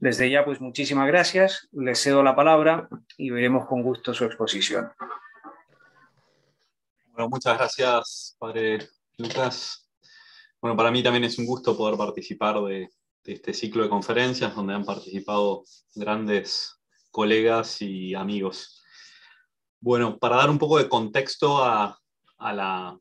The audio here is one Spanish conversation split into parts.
Desde ya, pues muchísimas gracias, les cedo la palabra y veremos con gusto su exposición. Bueno, muchas gracias, Padre Lucas. Bueno, para mí también es un gusto poder participar de, este ciclo de conferencias donde han participado grandes colegas y amigos. Bueno, para dar un poco de contexto a, la,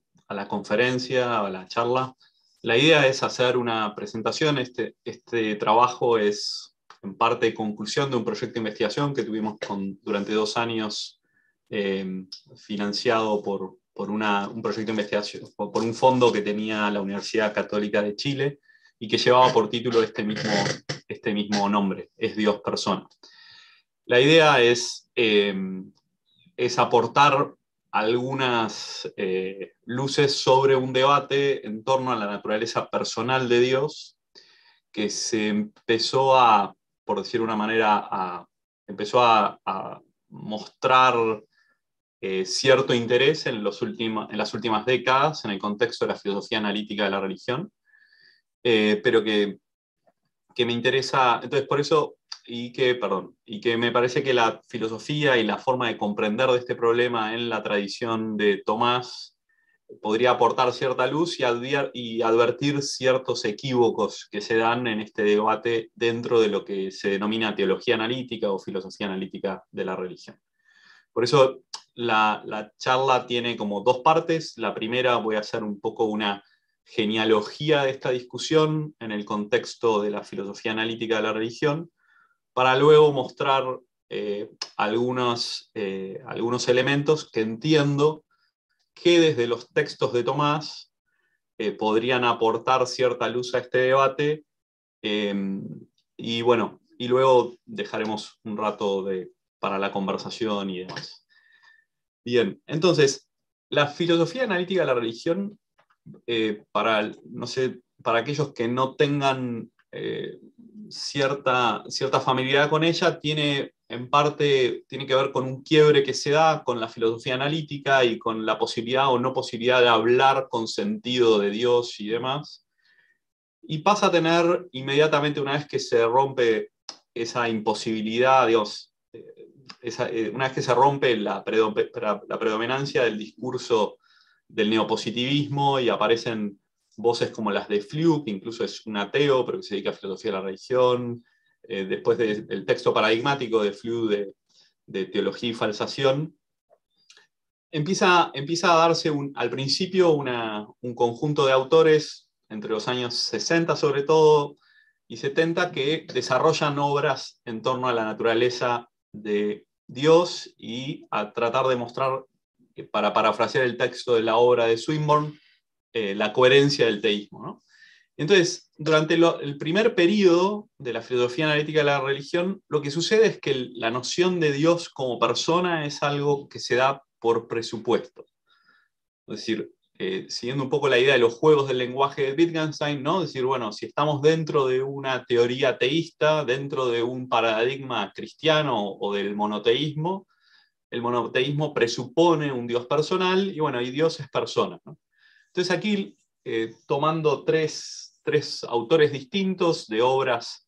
conferencia, a la charla, la idea es hacer una presentación. Este, este trabajo es en parte conclusión de un proyecto de investigación que tuvimos durante dos años eh, financiado por, un proyecto investigación, por un fondo que tenía la Universidad Católica de Chile y que llevaba por título este mismo, este mismo nombre, Es Dios Persona. La idea es, eh, es aportar algunas eh, luces sobre un debate en torno a la naturaleza personal de Dios que se empezó a por decir una manera, empezó a, mostrar eh, cierto interés en, los en las últimas décadas en el contexto de la filosofía analítica de la religión, eh, pero que, que, me interesa, entonces por eso, y que, perdón, y que me parece que la filosofía y la forma de comprender de este problema en la tradición de Tomás podría aportar cierta luz y, advertir ciertos equívocos que se dan en este debate dentro de lo que se denomina teología analítica o filosofía analítica de la religión. Por eso la, charla tiene como dos partes. La primera voy a hacer un poco una genealogía de esta discusión en el contexto de la filosofía analítica de la religión, para luego mostrar eh, algunos, eh, algunos elementos que entiendo que desde los textos de Tomás eh, podrían aportar cierta luz a este debate. Em, y bueno, y luego dejaremos un rato de, para la conversación y demás. Bien, entonces, la filosofía analítica de la religión, eh, para, no sé, para aquellos que no tengan eh, cierta, cierta familiaridad con ella, tiene en parte tiene que ver con un quiebre que se da con la filosofía analítica y con la posibilidad o no posibilidad de hablar con sentido de Dios y demás. Y pasa a tener inmediatamente, una vez que se rompe esa imposibilidad, Dios, eh, eh, una vez que se rompe la, la predominancia del discurso del neopositivismo y aparecen voces como las de Flew, que incluso es un ateo, pero que se dedica a filosofía de la religión, eh, después del texto paradigmático de Flew de, teología y falsación, empieza, empieza a darse al principio un conjunto de autores, entre los años 60 sobre todo, y 70, que desarrollan obras en torno a la naturaleza de Dios y a tratar de mostrar, para parafrasear el texto de la obra de Swinburne, eh, la coherencia del teísmo. ¿no? Entonces, durante el primer periodo de la filosofía analítica de la religión, lo que sucede es que la noción de Dios como persona es algo que se da por presupuesto. Es decir, eh, siguiendo un poco la idea de los juegos del lenguaje de Wittgenstein, ¿no? decir, bueno, si estamos dentro de una teoría teísta, dentro de un paradigma cristiano o del monoteísmo, el monoteísmo presupone un Dios personal y bueno, y Dios es persona. Entonces aquí, eh, tomando tres, tres autores distintos de obras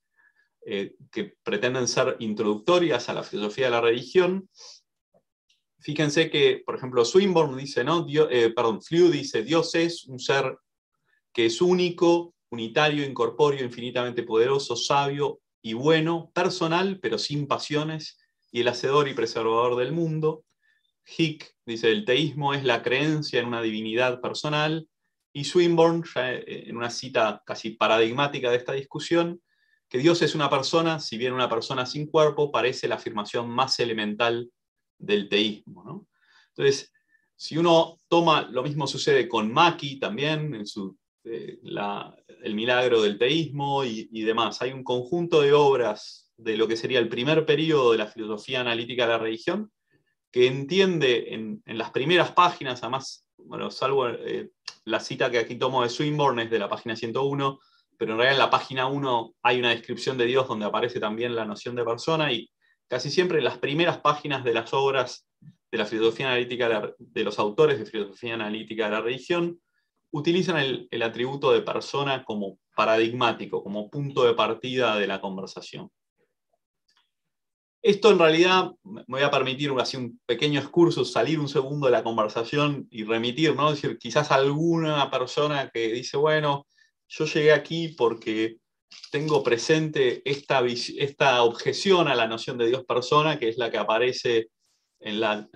eh, que pretenden ser introductorias a la filosofía de la religión. Fíjense que, por ejemplo, Swinburne dice, ¿no? Eh, perdón, Flew dice, Dios es un ser que es único, unitario, incorpóreo, infinitamente poderoso, sabio y bueno, personal, pero sin pasiones, y el hacedor y preservador del mundo. Hick dice, el teísmo es la creencia en una divinidad personal, y Swinburne, eh, en una cita casi paradigmática de esta discusión, que Dios es una persona, si bien una persona sin cuerpo, parece la afirmación más elemental del teísmo. Entonces, si uno toma, lo mismo sucede con Maki también, en su, eh, el milagro del teísmo y, demás. Hay un conjunto de obras de lo que sería el primer periodo de la filosofía analítica de la religión, que entiende en, en las primeras páginas, además bueno, salvo eh, la cita que aquí tomo de Swinburne es de la página 101, pero en realidad en la página 1 hay una descripción de Dios donde aparece también la noción de persona y casi siempre en las primeras páginas de las obras de la filosofía analítica de, los autores de filosofía analítica de la religión utilizan el, el atributo de persona como paradigmático, como punto de partida de la conversación. Esto en realidad, me voy a permitir así un pequeño excurso, salir un segundo de la conversación y remitir, ¿no? Decir, quizás alguna persona que dice, bueno, yo llegué aquí porque tengo presente esta, esta objeción a la noción de Dios persona, que es la que aparece en la,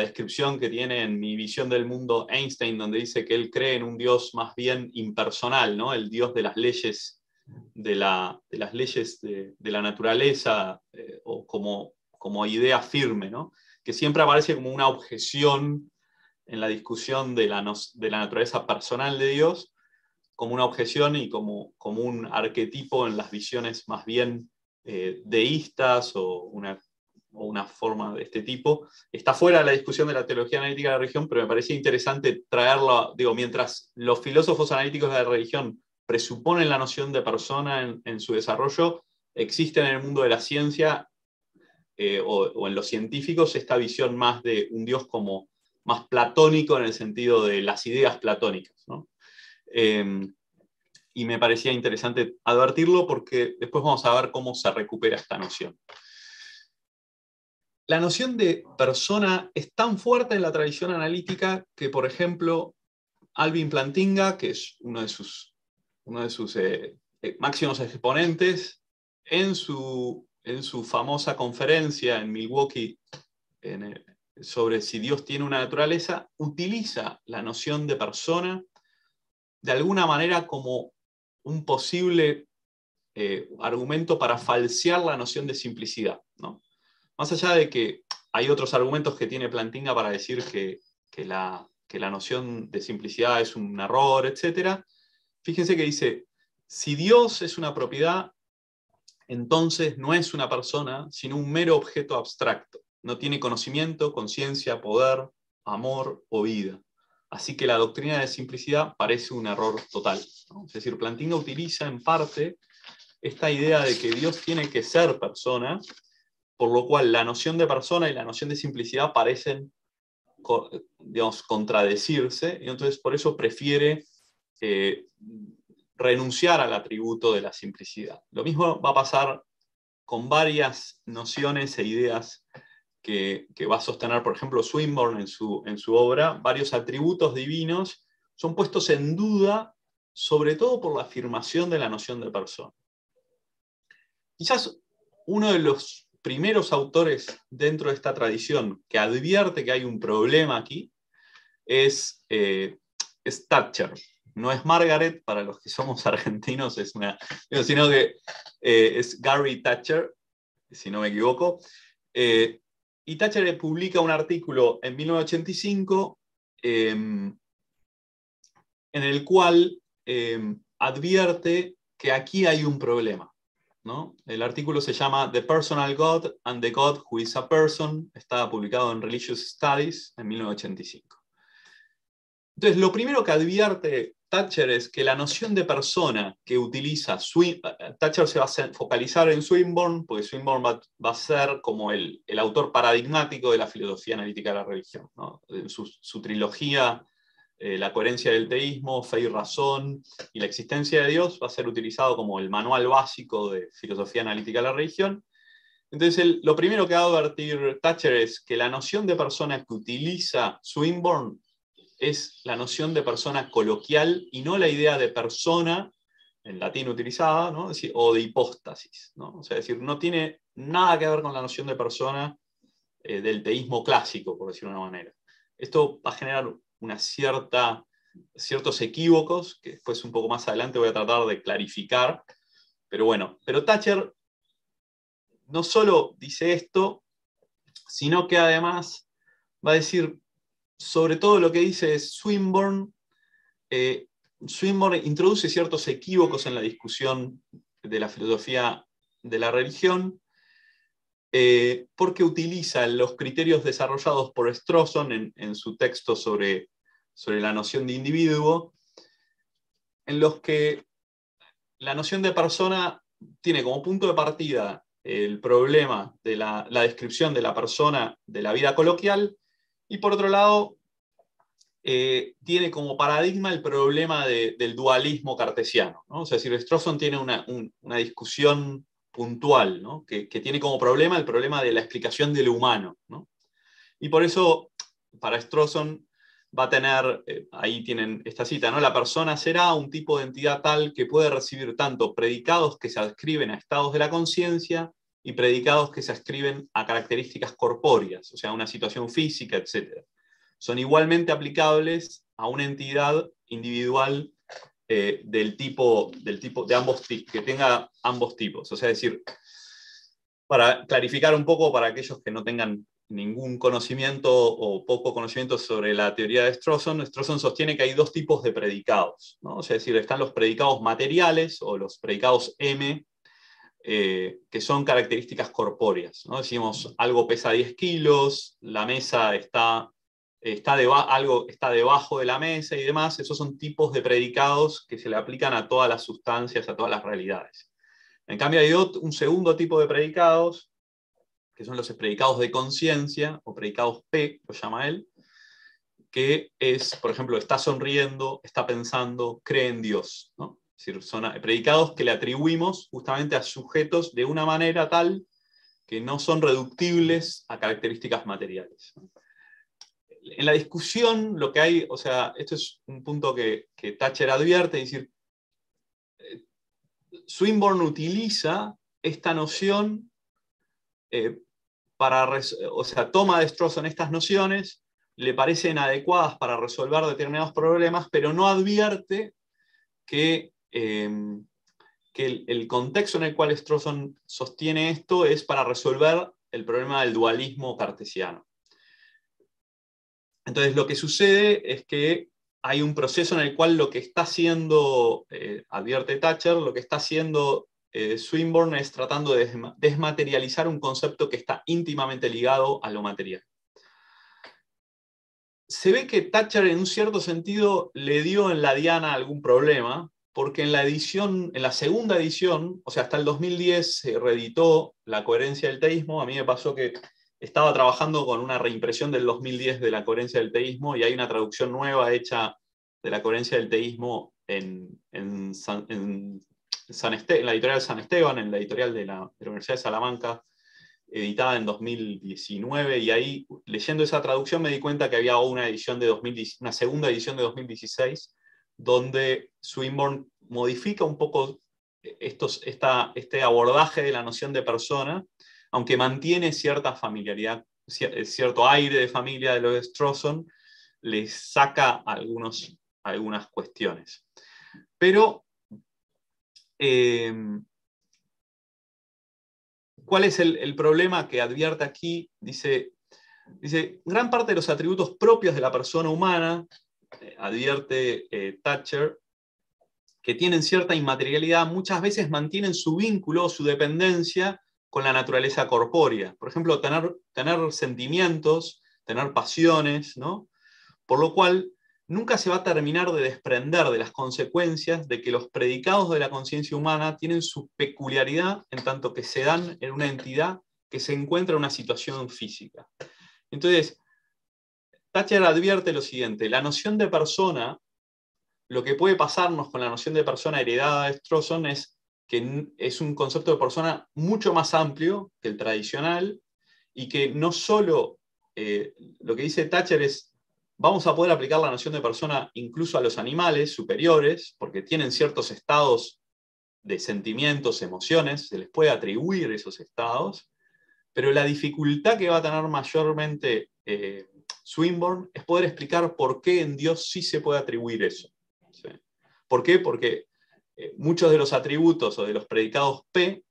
descripción que tiene en mi visión del mundo Einstein, donde dice que él cree en un Dios más bien impersonal, ¿no? el Dios de las leyes de, la, de las leyes de, la naturaleza eh, o como, como idea firme, ¿no? que siempre aparece como una objeción en la discusión de la, de la naturaleza personal de Dios, como una objeción y como, como un arquetipo en las visiones más bien eh, deístas o una, o una forma de este tipo. Está fuera de la discusión de la teología analítica de la religión, pero me parecía interesante traerlo, digo, mientras los filósofos analíticos de la religión presuponen la noción de persona en, su desarrollo, existe en el mundo de la ciencia eh, o, en los científicos esta visión más de un Dios como más platónico en el sentido de las ideas platónicas. Em, y me parecía interesante advertirlo porque después vamos a ver cómo se recupera esta noción. La noción de persona es tan fuerte en la tradición analítica que, por ejemplo, Alvin Plantinga, que es uno de sus uno de sus eh, eh, máximos exponentes, en su, en su famosa conferencia en Milwaukee sobre si Dios tiene una naturaleza, utiliza la noción de persona de alguna manera como un posible eh, argumento para falsear la noción de simplicidad. ¿no? Más allá de que hay otros argumentos que tiene Plantinga para decir que, que, la, que la noción de simplicidad es un error, etc., Fíjense que dice, si Dios es una propiedad, entonces no es una persona, sino un mero objeto abstracto. No tiene conocimiento, conciencia, poder, amor o vida. Así que la doctrina de simplicidad parece un error total. Es decir, Plantinga utiliza en parte esta idea de que Dios tiene que ser persona, por lo cual la noción de persona y la noción de simplicidad parecen digamos, contradecirse, y entonces por eso prefiere eh, renunciar al atributo de la simplicidad. Lo mismo va a pasar con varias nociones e ideas que, va a sostener, por ejemplo, Swinburne en su, obra. Varios atributos divinos son puestos en duda, sobre todo por la afirmación de la noción de persona. Quizás uno de los primeros autores dentro de esta tradición que advierte que hay un problema aquí es, eh, es Thatcher no es Margaret, para los que somos argentinos, es una, sino que eh, es Gary Thatcher, si no me equivoco. Eh, y Thatcher publica un artículo en 1985 em, en el cual em, advierte que aquí hay un problema. ¿no? El artículo se llama The Personal God and the God Who is a Person, está publicado en Religious Studies en 1985. Entonces, lo primero que advierte Thatcher es que la noción de persona que utiliza Thatcher se va a focalizar en Swinburne, porque Swinburne va, a ser como el, autor paradigmático de la filosofía analítica de la religión. Su, trilogía, eh, La coherencia del teísmo, Fe y razón y la existencia de Dios, va a ser utilizado como el manual básico de filosofía analítica de la religión. Entonces, lo primero que va a advertir Thatcher es que la noción de persona que utiliza Swinburne es la noción de persona coloquial y no la idea de persona, en latín utilizada, o de hipóstasis. ¿no? O sea, decir, no tiene nada que ver con la noción de persona eh, del teísmo clásico, por decirlo de una manera. Esto va a generar una cierta, ciertos equívocos, que después un poco más adelante voy a tratar de clarificar. Pero bueno, pero Thatcher no solo dice esto, sino que además va a decir sobre todo lo que dice Swinburne, eh, Swinburne introduce ciertos equívocos en la discusión de la filosofía de la religión, eh, porque utiliza los criterios desarrollados por Strawson en, su texto sobre, sobre la noción de individuo, en los que la noción de persona tiene como punto de partida el problema de la, la descripción de la persona de la vida coloquial, y por otro lado, eh, tiene como paradigma el problema del dualismo cartesiano. ¿no? O sea, Strawson tiene una, discusión puntual, que, tiene como problema el problema de la explicación de lo humano. Y por eso, para Strawson, va a tener, eh, ahí tienen esta cita, ¿no? la persona será un tipo de entidad tal que puede recibir tanto predicados que se adscriben a estados de la conciencia y predicados que se ascriben a características corpóreas, o sea, una situación física, etc. Son igualmente aplicables a una entidad individual eh, del, tipo, del tipo de ambos que tenga ambos tipos. O sea, decir, para clarificar un poco para aquellos que no tengan ningún conocimiento o poco conocimiento sobre la teoría de Strawson, Strawson sostiene que hay dos tipos de predicados. ¿no? O sea, decir, están los predicados materiales o los predicados M, eh, que son características corpóreas. ¿no? Decimos, algo pesa 10 kilos, la mesa está, está, algo está debajo de la mesa y demás. Esos son tipos de predicados que se le aplican a todas las sustancias, a todas las realidades. En cambio, hay un segundo tipo de predicados, que son los predicados de conciencia, o predicados P, lo llama él, que es, por ejemplo, está sonriendo, está pensando, cree en Dios. ¿no? Decir, son predicados que le atribuimos justamente a sujetos de una manera tal que no son reductibles a características materiales. En la discusión lo que hay, o sea, esto es un punto que, que Thatcher advierte, es decir, eh, Swinburne utiliza esta noción eh, para, o sea, toma de en estas nociones, le parecen adecuadas para resolver determinados problemas, pero no advierte que Em, que el, contexto en el cual Strawson sostiene esto es para resolver el problema del dualismo cartesiano. Entonces, lo que sucede es que hay un proceso en el cual lo que está haciendo, eh, advierte Thatcher, lo que está haciendo eh, Swinburne es tratando de desmaterializar un concepto que está íntimamente ligado a lo material. Se ve que Thatcher en un cierto sentido le dio en la diana algún problema, porque en la edición, en la segunda edición, o sea, hasta el 2010 se reeditó La coherencia del teísmo. A mí me pasó que estaba trabajando con una reimpresión del 2010 de La coherencia del teísmo y hay una traducción nueva hecha de La coherencia del teísmo en, en, la editorial San Esteban, en la editorial de la, Universidad de Salamanca, editada en 2019, y ahí, leyendo esa traducción, me di cuenta que había una, edición de una segunda edición de 2016 donde Swinburne modifica un poco estos, este abordaje de la noción de persona, aunque mantiene cierta familiaridad, cierto aire de familia de lo de Strawson, le saca algunos, algunas cuestiones. Pero, em, ¿cuál es el, el, problema que advierte aquí? Dice, dice, gran parte de los atributos propios de la persona humana eh, advierte eh, Thatcher, que tienen cierta inmaterialidad, muchas veces mantienen su vínculo, su dependencia con la naturaleza corpórea. Por ejemplo, tener, tener sentimientos, tener pasiones, ¿no? Por lo cual, nunca se va a terminar de desprender de las consecuencias de que los predicados de la conciencia humana tienen su peculiaridad en tanto que se dan en una entidad que se encuentra en una situación física. Entonces, Thatcher advierte lo siguiente, la noción de persona, lo que puede pasarnos con la noción de persona heredada de Strawson es que es un concepto de persona mucho más amplio que el tradicional y que no solo eh, lo que dice Thatcher es vamos a poder aplicar la noción de persona incluso a los animales superiores, porque tienen ciertos estados de sentimientos, emociones, se les puede atribuir esos estados, pero la dificultad que va a tener mayormente eh, Swinburne es poder explicar por qué en Dios sí se puede atribuir eso. ¿Por qué? Porque eh, muchos de los atributos o de los predicados P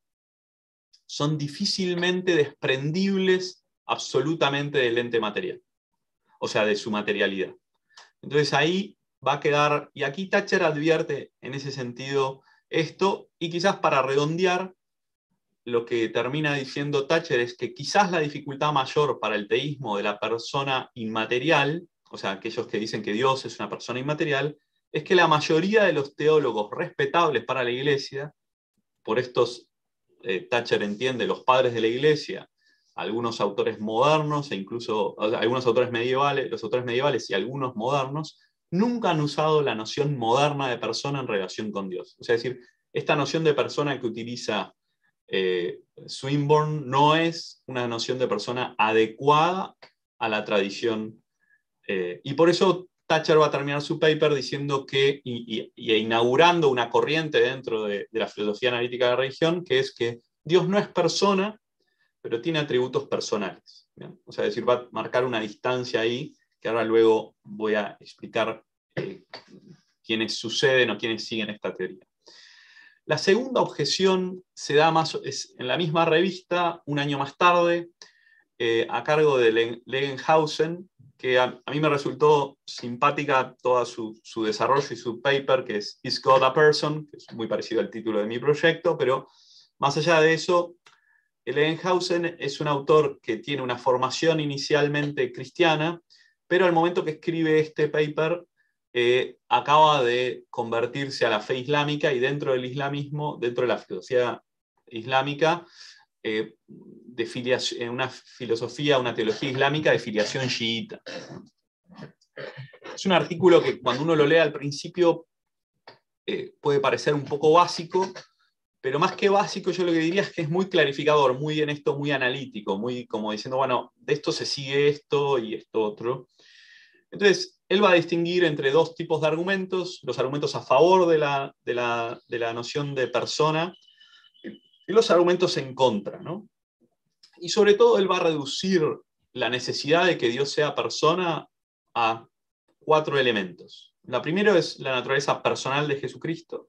son difícilmente desprendibles absolutamente del ente material, o sea, de su materialidad. Entonces ahí va a quedar, y aquí Thatcher advierte en ese sentido esto, y quizás para redondear, lo que termina diciendo Thatcher es que quizás la dificultad mayor para el teísmo de la persona inmaterial, o sea, aquellos que dicen que Dios es una persona inmaterial, es que la mayoría de los teólogos respetables para la Iglesia, por estos, eh, Thatcher entiende, los padres de la Iglesia, algunos autores modernos e incluso algunos autores medievales, los autores medievales y algunos modernos, nunca han usado la noción moderna de persona en relación con Dios. O sea, es decir, esta noción de persona que utiliza eh, Swinburne no es una noción de persona adecuada a la tradición. Eh, y por eso Thatcher va a terminar su paper diciendo que, y, inaugurando una corriente dentro de, la filosofía analítica de la religión, que es que Dios no es persona, pero tiene atributos personales. O sea, decir, va a marcar una distancia ahí, que ahora luego voy a explicar eh, quiénes suceden o quiénes siguen esta teoría. La segunda objeción se da más en la misma revista, un año más tarde, eh, a cargo de Legenhausen, que a, mí me resultó simpática todo su, desarrollo y su paper, que es Is God a Person, que es muy parecido al título de mi proyecto, pero más allá de eso, Legenhausen es un autor que tiene una formación inicialmente cristiana, pero al momento que escribe este paper eh, acaba de convertirse a la fe islámica y dentro del islamismo, dentro de la filosofía islámica, eh, de filiación, una filosofía, una teología islámica de filiación chiita. Es un artículo que cuando uno lo lee al principio eh, puede parecer un poco básico, pero más que básico yo lo que diría es que es muy clarificador, muy en esto, muy analítico, muy como diciendo, bueno, de esto se sigue esto y esto otro. Entonces, él va a distinguir entre dos tipos de argumentos, los argumentos a favor de la, de la, noción de persona y los argumentos en contra. ¿no? Y sobre todo, él va a reducir la necesidad de que Dios sea persona a cuatro elementos. La primera es la naturaleza personal de Jesucristo.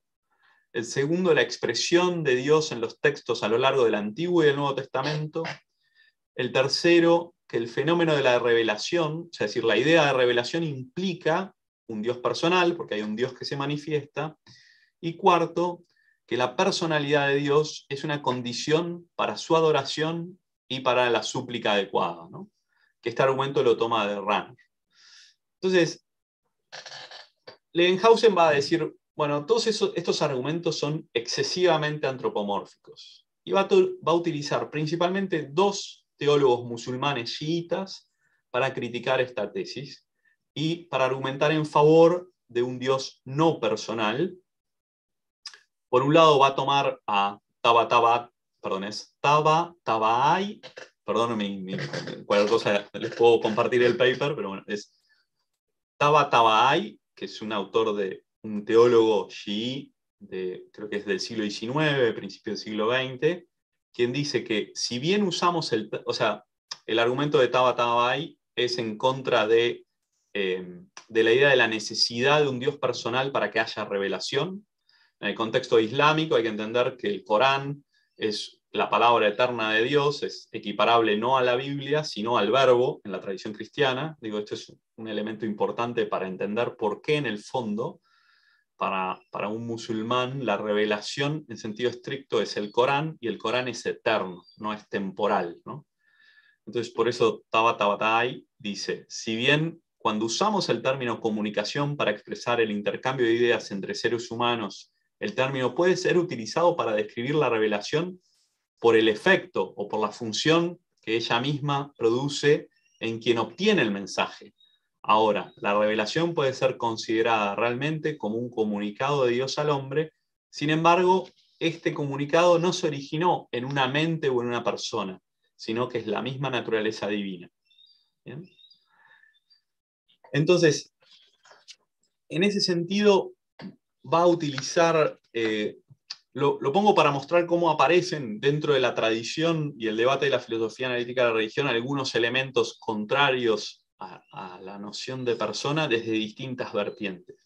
El segundo, la expresión de Dios en los textos a lo largo del Antiguo y del Nuevo Testamento. El tercero, que el fenómeno de la revelación, es decir, la idea de revelación implica un Dios personal, porque hay un Dios que se manifiesta. Y cuarto, que la personalidad de Dios es una condición para su adoración y para la súplica adecuada, que este argumento lo toma de Ranner. Entonces, Levenhausen va a decir, bueno, todos estos argumentos son excesivamente antropomórficos y va a utilizar principalmente dos teólogos musulmanes chiitas para criticar esta tesis y para argumentar en favor de un Dios no personal. Por un lado va a tomar a Taba Taba, perdón, es Taba Tabaay, perdón, cualquier cosa les puedo compartir el paper, pero bueno, es Taba Tabaay, que es un autor de un teólogo chií, creo que es del siglo XIX, principio del siglo XX, quien dice que si bien usamos el, o sea, el argumento de Tabatabai es en contra de, em, de la idea de la necesidad de un Dios personal para que haya revelación. En el contexto islámico hay que entender que el Corán es la palabra eterna de Dios, es equiparable no a la Biblia, sino al verbo en la tradición cristiana. Digo, esto es un elemento importante para entender por qué en el fondo para, un musulmán la revelación en sentido estricto es el Corán y el Corán es eterno, no es temporal. Entonces, por eso Tabatabai dice, si bien cuando usamos el término comunicación para expresar el intercambio de ideas entre seres humanos, el término puede ser utilizado para describir la revelación por el efecto o por la función que ella misma produce en quien obtiene el mensaje. Ahora, la revelación puede ser considerada realmente como un comunicado de Dios al hombre, sin embargo, este comunicado no se originó en una mente o en una persona, sino que es la misma naturaleza divina. Entonces, en ese sentido, va a utilizar, eh, lo, lo, pongo para mostrar cómo aparecen dentro de la tradición y el debate de la filosofía analítica de la religión algunos elementos contrarios a, la noción de persona desde distintas vertientes.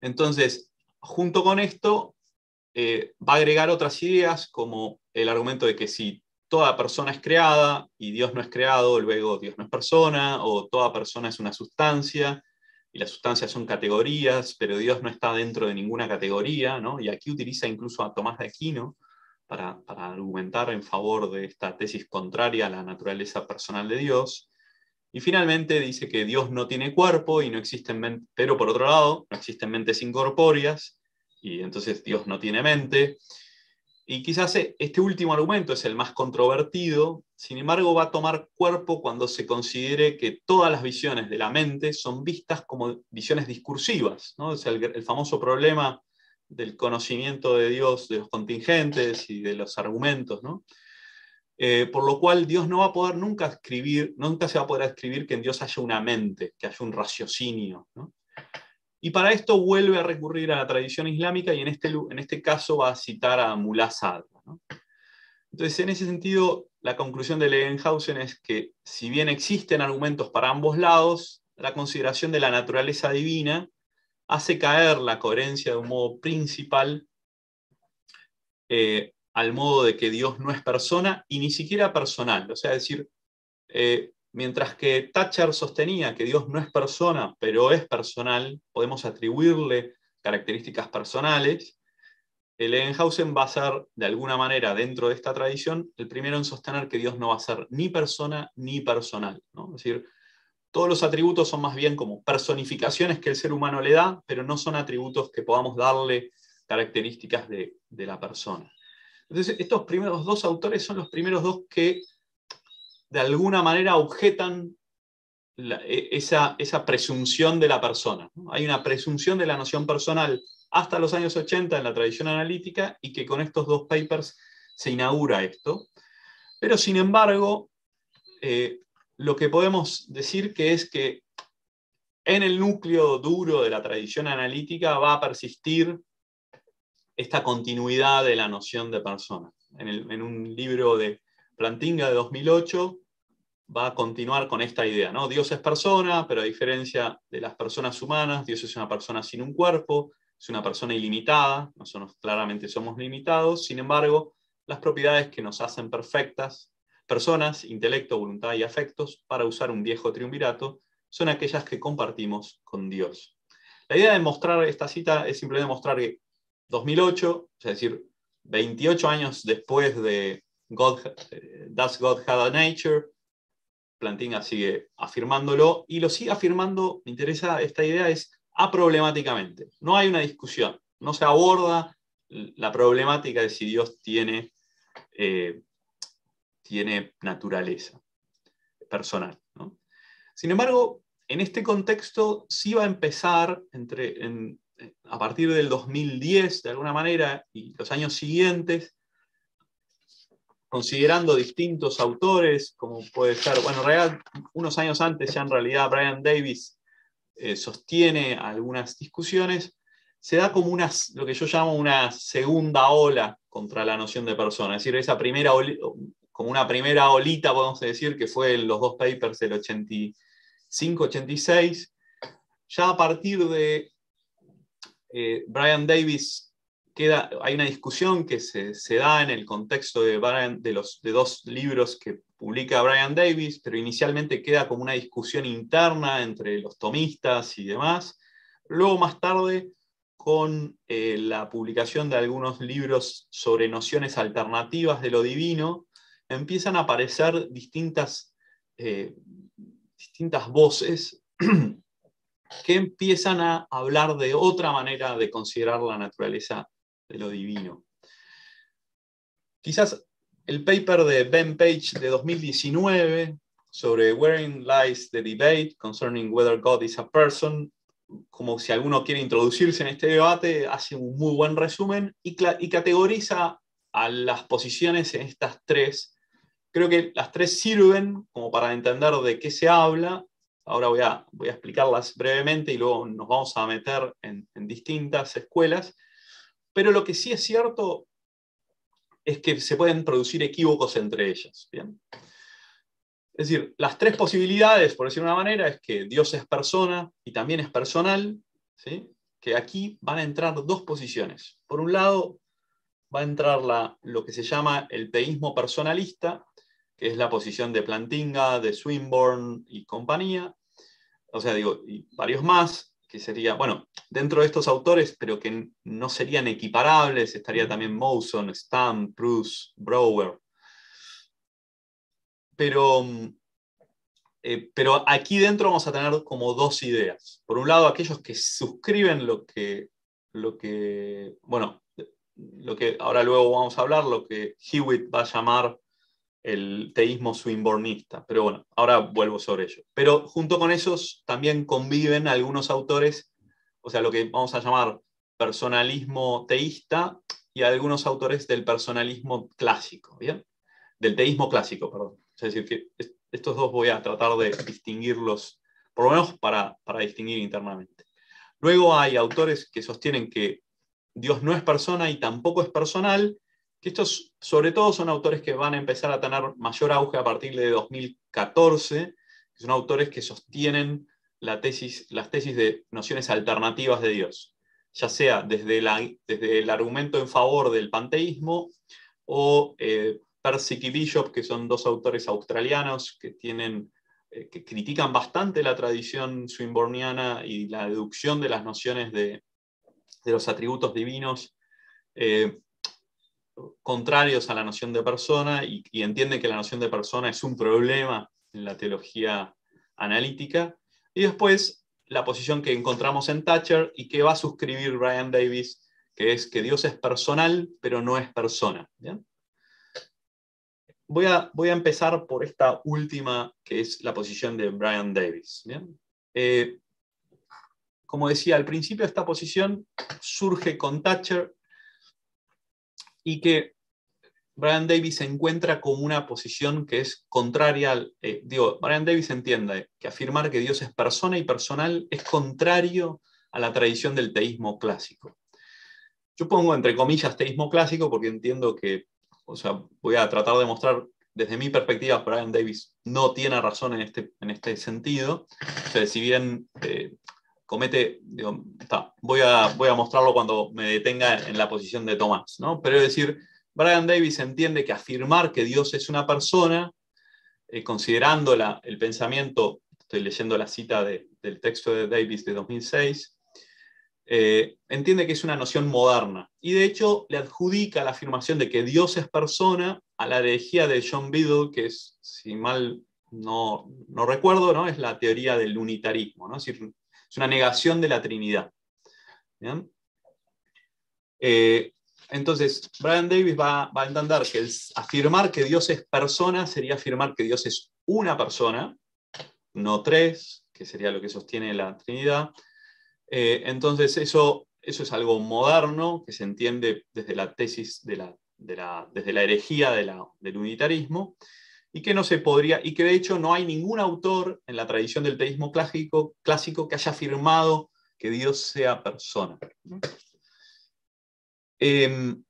Entonces, junto con esto, eh, va a agregar otras ideas como el argumento de que si toda persona es creada y Dios no es creado, luego Dios no es persona, o toda persona es una sustancia y las sustancias son categorías, pero Dios no está dentro de ninguna categoría, y aquí utiliza incluso a Tomás de Aquino para argumentar en favor de esta tesis contraria a la naturaleza personal de Dios. Y finalmente dice que Dios no tiene cuerpo y no existen pero por otro lado, no existen mentes incorpóreas y entonces Dios no tiene mente. Y quizás este último argumento es el más controvertido, sin embargo va a tomar cuerpo cuando se considere que todas las visiones de la mente son vistas como visiones discursivas. ¿no? el, famoso problema del conocimiento de Dios, de los contingentes y de los argumentos, ¿no? Eh, por lo cual Dios no va a poder nunca escribir, nunca se va a poder escribir que en Dios haya una mente, que haya un raciocinio. Y para esto vuelve a recurrir a la tradición islámica y en este, en este caso va a citar a Mullah. Entonces, en ese sentido, la conclusión de Legenhausen es que si bien existen argumentos para ambos lados, la consideración de la naturaleza divina hace caer la coherencia de un modo principal eh, al modo de que Dios no es persona y ni siquiera personal. O sea, decir, eh, mientras que Thatcher sostenía que Dios no es persona, pero es personal, podemos atribuirle características personales, el Egenhausen va a ser, de alguna manera, dentro de esta tradición, el primero en sostener que Dios no va a ser ni persona ni personal. Es decir, todos los atributos son más bien como personificaciones que el ser humano le da, pero no son atributos que podamos darle características de la persona. Entonces, estos primeros dos autores son los primeros dos que de alguna manera objetan e, esa, presunción de la persona. Hay una presunción de la noción personal hasta los años 80 en la tradición analítica y que con estos dos papers se inaugura esto. Pero sin embargo, eh, lo que podemos decir que es que en el núcleo duro de la tradición analítica va a persistir esta continuidad de la noción de persona. En, un libro de Plantinga de 2008 va a continuar con esta idea, ¿no? Dios es persona, pero a diferencia de las personas humanas, Dios es una persona sin un cuerpo, es una persona ilimitada, nosotros claramente somos limitados, sin embargo, las propiedades que nos hacen perfectas, personas, intelecto, voluntad y afectos, para usar un viejo triunvirato, son aquellas que compartimos con Dios. La idea de mostrar esta cita es simplemente mostrar que 2008, es decir, 28 años después de God, Does God Have a Nature, Plantinga sigue afirmándolo y lo sigue afirmando, me interesa esta idea, es aproblemáticamente. No hay una discusión, no se aborda la problemática de si Dios tiene, eh, tiene naturaleza personal. Sin embargo, en este contexto sí va a empezar entre, en, a partir del 2010, de alguna manera, y los años siguientes, considerando distintos autores, como puede ser, bueno, unos años antes ya en realidad Brian Davis eh, sostiene algunas discusiones, se da como una, lo que yo llamo una segunda ola contra la noción de persona, es decir, esa primera como una primera olita, podemos decir, que fue los dos papers del 85-86, ya a partir de eh, Brian Davis, queda, hay una discusión que se, da en el contexto de, de, los, de dos libros que publica Brian Davis, pero inicialmente queda como una discusión interna entre los tomistas y demás. Luego, más tarde, con eh, la publicación de algunos libros sobre nociones alternativas de lo divino, empiezan a aparecer distintas, eh, distintas voces que empiezan a hablar de otra manera de considerar la naturaleza de lo divino. Quizás el paper de Ben Page de 2019 sobre Wherein Lies the Debate Concerning Whether God is a Person, como si alguno quiere introducirse en este debate, hace un muy buen resumen y, y categoriza a las posiciones en estas tres. Creo que las tres sirven como para entender de qué se habla Ahora voy a, voy a explicarlas brevemente y luego nos vamos a meter en, distintas escuelas. Pero lo que sí es cierto es que se pueden producir equívocos entre ellas. ¿bien? Es decir, las tres posibilidades, por decir una manera, es que Dios es persona y también es personal, ¿sí? que aquí van a entrar dos posiciones. Por un lado, va a entrar la, lo que se llama el teísmo personalista, que es la posición de Plantinga, de Swinburne y compañía, o sea, digo, y varios más, que sería, bueno, dentro de estos autores, pero que no serían equiparables, estaría también Mawson, Stamp, Bruce, Brower. Pero, eh, pero aquí dentro vamos a tener como dos ideas. Por un lado, aquellos que suscriben lo que, lo que bueno, lo que ahora luego vamos a hablar, lo que Hewitt va a llamar el teísmo swinbornista. Pero bueno, ahora vuelvo sobre ello. Pero junto con esos también conviven algunos autores, o sea, lo que vamos a llamar personalismo teísta y algunos autores del personalismo clásico, ¿bien? Del teísmo clásico, perdón. Es decir, que estos dos voy a tratar de distinguirlos, por lo menos para, para distinguir internamente. Luego hay autores que sostienen que Dios no es persona y tampoco es personal, que estos sobre todo son autores que van a empezar a tener mayor auge a partir de 2014, que son autores que sostienen las tesis de nociones alternativas de Dios, ya sea desde, el argumento en favor del panteísmo o eh, Persic y Bishop, que son dos autores australianos que, tienen, eh, que critican bastante la tradición swinburniana y la deducción de las nociones de, de los atributos divinos eh, contrarios a la noción de persona y, entiende que la noción de persona es un problema en la teología analítica. Y después la posición que encontramos en Thatcher y que va a suscribir Brian Davis, que es que Dios es personal, pero no es persona. Voy, a, voy a empezar por esta última, que es la posición de Brian Davis. Eh, como decía al principio, esta posición surge con Thatcher y que Brian Davis encuentra como una posición que es contraria al... Eh, digo, Brian Davis entiende que afirmar que Dios es persona y personal es contrario a la tradición del teísmo clásico. Yo pongo entre comillas teísmo clásico porque entiendo que, o sea, voy a tratar de mostrar desde mi perspectiva, Brian Davis no tiene razón en este, en este sentido. O sea, si bien eh, comete, voy, a, voy a mostrarlo cuando me detenga en la posición de Tomás, ¿no? Pero es decir, Brian Davis entiende que afirmar que Dios es una persona, eh, considerando el pensamiento, estoy leyendo la cita del texto de Davis de 2006, eh, entiende que es una noción moderna y de hecho le adjudica la afirmación de que Dios es persona a la herejía de John Biddle, que es, si mal no, no recuerdo, ¿no? es la teoría del unitarismo, ¿no? es decir, es una negación de la Trinidad. Eh, entonces, Brian Davis va, a entender que afirmar que Dios es persona sería afirmar que Dios es una persona, no tres, que sería lo que sostiene la Trinidad. Eh, entonces, eso, eso es algo moderno que se entiende desde la tesis de la, desde la herejía del unitarismo y que no se podría, y que de hecho no hay ningún autor en la tradición del teísmo clásico, clásico que haya afirmado que Dios sea persona. Em,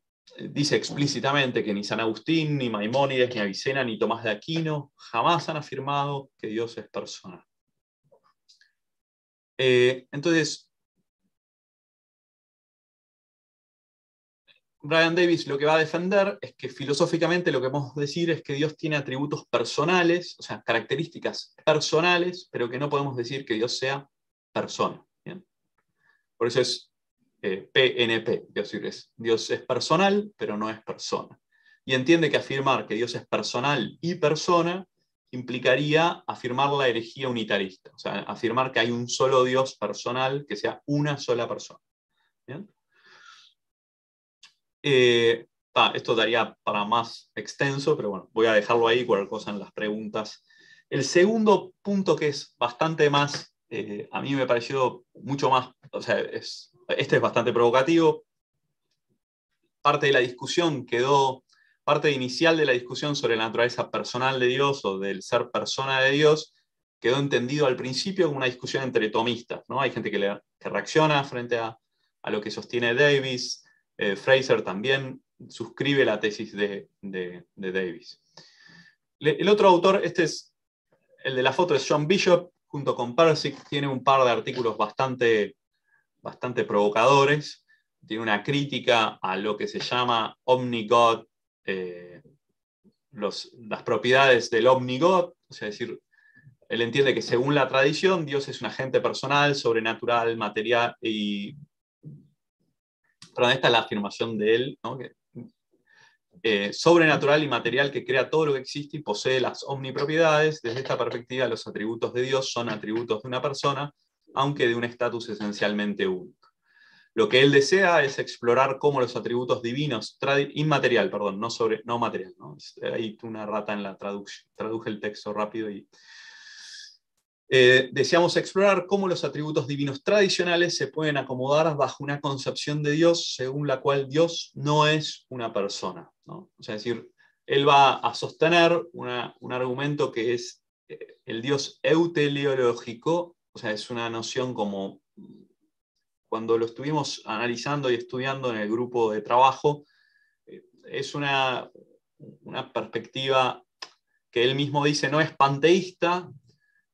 dice explícitamente que ni San Agustín, ni Maimónides, ni Avicena, ni Tomás de Aquino jamás han afirmado que Dios es persona. Eh, entonces, Brian Davis lo que va a defender es que filosóficamente lo que podemos decir es que Dios tiene atributos personales, o sea, características personales, pero que no podemos decir que Dios sea persona. Por eso es PNP, eh, es Dios es personal, pero no es persona. Y entiende que afirmar que Dios es personal y persona implicaría afirmar la herejía unitarista, o sea, afirmar que hay un solo Dios personal, que sea una sola persona. ¿Bien? Eh, esto daría para más extenso, pero bueno, voy a dejarlo ahí, cualquier cosa en las preguntas. El segundo punto que es bastante más, eh, a mí me pareció mucho más, o sea, es, este es bastante provocativo. Parte de la discusión quedó, parte inicial de la discusión sobre la naturaleza personal de Dios o del ser persona de Dios, quedó entendido al principio como una discusión entre tomistas. ¿no? Hay gente que, le, que reacciona frente a, a lo que sostiene Davis, eh, Fraser también suscribe la tesis de, Davis. el otro autor, este es el de la foto, es John Bishop, junto con Persic, tiene un par de artículos bastante, bastante provocadores. Tiene una crítica a lo que se llama Omnigod, eh, las propiedades del Omnigod, o sea, decir, él entiende que según la tradición, Dios es un agente personal, sobrenatural, material y pero esta es la afirmación de él, eh, sobrenatural y material que crea todo lo que existe y posee las omnipropiedades. Desde esta perspectiva, los atributos de Dios son atributos de una persona, aunque de un estatus esencialmente único. Lo que él desea es explorar cómo los atributos divinos, inmaterial, perdón, no, sobre, no material. ¿no? Hay una rata en la traducción, traduje el texto rápido y... Eh, deseamos explorar cómo los atributos divinos tradicionales se pueden acomodar bajo una concepción de Dios según la cual Dios no es una persona. ¿no? O sea, es decir, él va a sostener un argumento que es eh, el Dios euteleológico, o sea, es una noción como cuando lo estuvimos analizando y estudiando en el grupo de trabajo, eh, es una, una perspectiva que él mismo dice no es panteísta,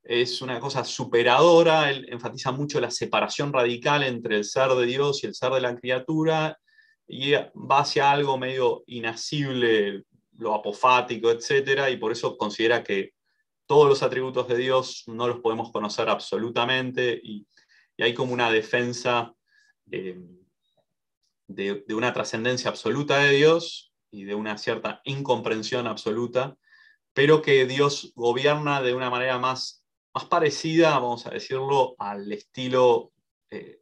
es una cosa superadora, él enfatiza mucho la separación radical entre el ser de Dios y el ser de la criatura, y va hacia algo medio inasible, lo apofático, etc. Y por eso considera que todos los atributos de Dios no los podemos conocer absolutamente, y, hay como una defensa eh, de, de una trascendencia absoluta de Dios y de una cierta incomprensión absoluta, pero que Dios gobierna de una manera más más parecida, vamos a decirlo, al estilo eh,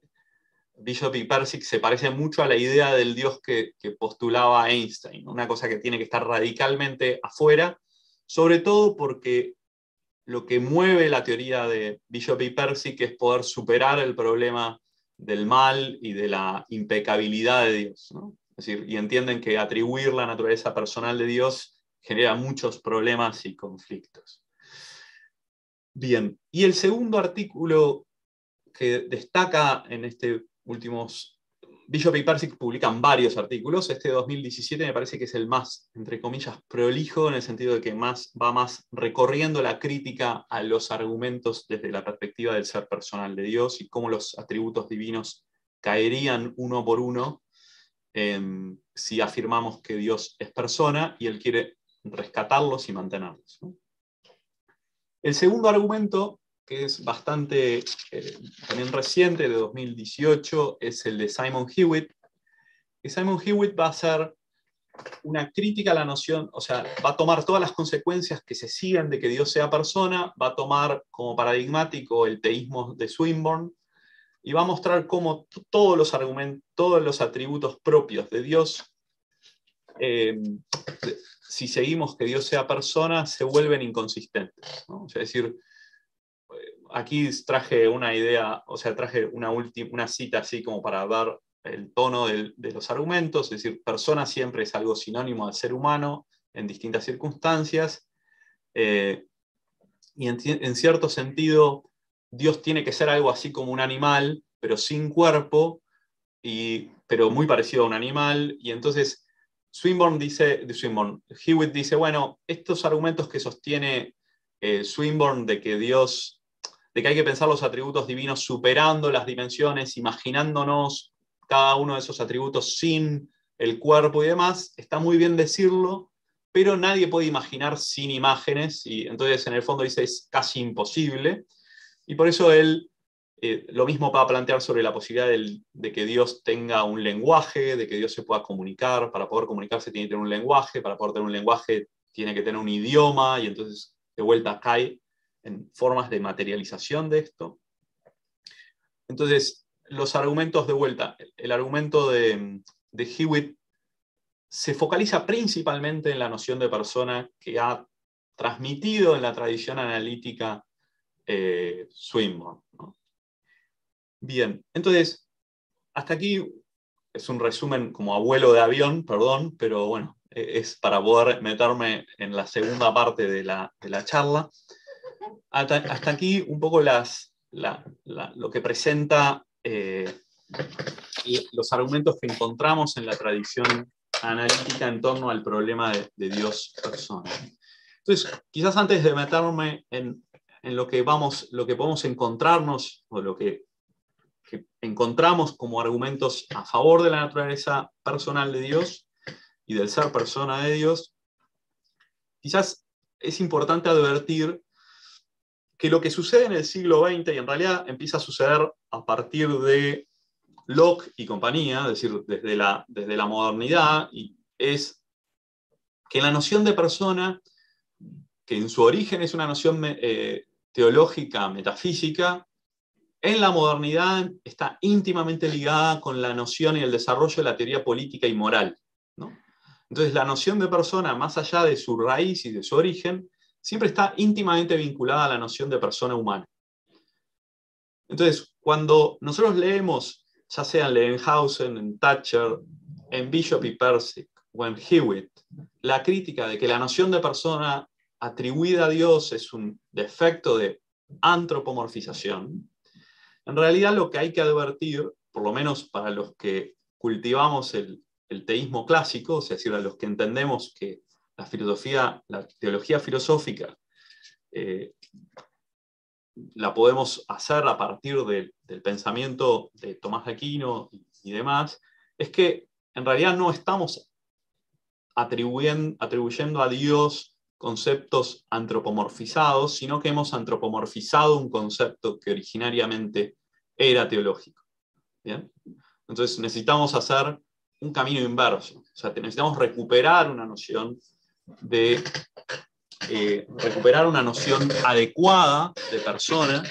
Bishop y Persic, se parece mucho a la idea del Dios que, postulaba Einstein, una cosa que tiene que estar radicalmente afuera, sobre todo porque lo que mueve la teoría de Bishop y Persic es poder superar el problema del mal y de la impecabilidad de Dios. Es decir, y entienden que atribuir la naturaleza personal de Dios genera muchos problemas y conflictos. Bien, y el segundo artículo que destaca en este últimos... Bishop y Persic publican varios artículos. Este 2017 me parece que es el más, entre comillas, prolijo, en el sentido de que más, va más recorriendo la crítica a los argumentos desde la perspectiva del ser personal de Dios y cómo los atributos divinos caerían uno por uno em, si afirmamos que Dios es persona y Él quiere rescatarlos y mantenerlos. El segundo argumento, que es bastante eh, también reciente, de 2018, es el de Simon Hewitt. Simon Hewitt va a hacer una crítica a la noción, o sea, va a tomar todas las consecuencias que se siguen de que Dios sea persona, va a tomar como paradigmático el teísmo de Swinburne y va a mostrar cómo todos los argumentos, todos los atributos propios de Dios eh, si seguimos que Dios sea persona, se vuelven inconsistentes. es decir, aquí traje una idea, o sea, traje una, una cita así como para dar el tono de los argumentos, es decir, persona siempre es algo sinónimo al ser humano en distintas circunstancias, eh, y en, cierto sentido, Dios tiene que ser algo así como un animal, pero sin cuerpo, y, pero muy parecido a un animal, y entonces Swinburne dice, Swinburne, Hewitt dice, bueno, estos argumentos que sostiene eh, Swinburne de que Dios, de que hay que pensar los atributos divinos superando las dimensiones, imaginándonos cada uno de esos atributos sin el cuerpo y demás, está muy bien decirlo, pero nadie puede imaginar sin imágenes, y entonces en el fondo dice es casi imposible, y por eso él eh, lo mismo para plantear sobre la posibilidad de que Dios tenga un lenguaje, de que Dios se pueda comunicar. Para poder comunicarse tiene que tener un lenguaje, para poder tener un lenguaje tiene que tener un idioma, y entonces de vuelta cae en formas de materialización de esto. Entonces, los argumentos de vuelta, el argumento de, Hewitt se focaliza principalmente en la noción de persona que ha transmitido en la tradición analítica eh, Swinburne. Bien, entonces, hasta aquí es un resumen como abuelo de avión, perdón, pero bueno, e-, es para poder meterme en la segunda parte de la, charla. Hasta, aquí un poco las, lo que presenta eh, los argumentos que encontramos en la tradición analítica en torno al problema de, Dios persona. Entonces, quizás antes de meterme en, en, lo, que vamos, lo que podemos encontrarnos o lo que que encontramos como argumentos a favor de la naturaleza personal de Dios y del ser persona de Dios, quizás es importante advertir que lo que sucede en el siglo XX y en realidad empieza a suceder a partir de Locke y compañía, es decir, desde la, desde la modernidad, y es que la noción de persona, que en su origen es una noción eh, teológica, metafísica, en la modernidad está íntimamente ligada con la noción y el desarrollo de la teoría política y moral. Entonces, la noción de persona, más allá de su raíz y de su origen, siempre está íntimamente vinculada a la noción de persona humana. Entonces, cuando nosotros leemos, ya sea en Levenhausen, en Thatcher, en Bishop y Persic o en Hewitt, la crítica de que la noción de persona atribuida a Dios es un defecto de antropomorfización, en realidad lo que hay que advertir, por lo menos para los que cultivamos el, teísmo clásico, es decir, a los que entendemos que la filosofía, la teología filosófica eh, la podemos hacer a partir del pensamiento de Tomás de Aquino y, demás, es que en realidad no estamos atribuyendo, atribuyendo a Dios conceptos antropomorfizados, sino que hemos antropomorfizado un concepto que originariamente era teológico. ¿Bien? Entonces necesitamos hacer un camino inverso, o sea, necesitamos recuperar una noción de eh, recuperar una noción adecuada de persona.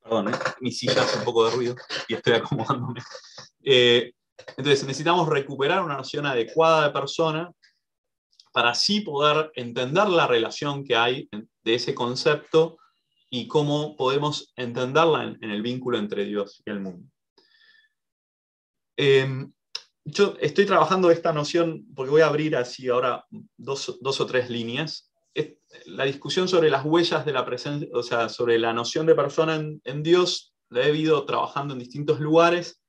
Perdón, ¿eh? mi silla hace un poco de ruido y estoy acomodándome. Eh, entonces necesitamos recuperar una noción adecuada de persona para así poder entender la relación que hay de ese concepto y cómo podemos entenderla en, el vínculo entre Dios y el mundo. Em, yo estoy trabajando esta noción, porque voy a abrir así ahora dos, o tres líneas. La discusión sobre las huellas de la presencia, o sea, sobre la noción de persona en, en Dios, la he ido trabajando en distintos lugares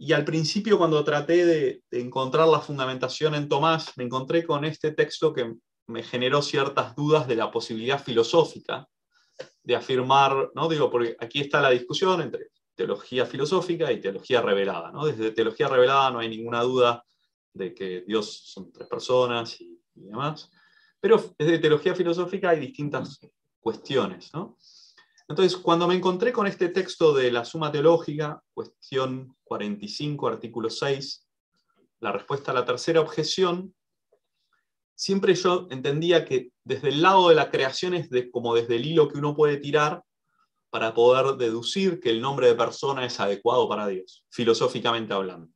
y al principio, cuando traté de, encontrar la fundamentación en Tomás, me encontré con este texto que me generó ciertas dudas de la posibilidad filosófica de afirmar, ¿no? Digo, porque aquí está la discusión entre teología filosófica y teología revelada, ¿no? Desde teología revelada no hay ninguna duda de que Dios son tres personas y, y demás, pero desde teología filosófica hay distintas cuestiones, ¿no? Entonces, cuando me encontré con este texto de la Suma Teológica, cuestión 45, artículo 6, la respuesta a la tercera objeción, siempre yo entendía que desde el lado de la creación es como desde el hilo que uno puede tirar para poder deducir que el nombre de persona es adecuado para Dios, filosóficamente hablando.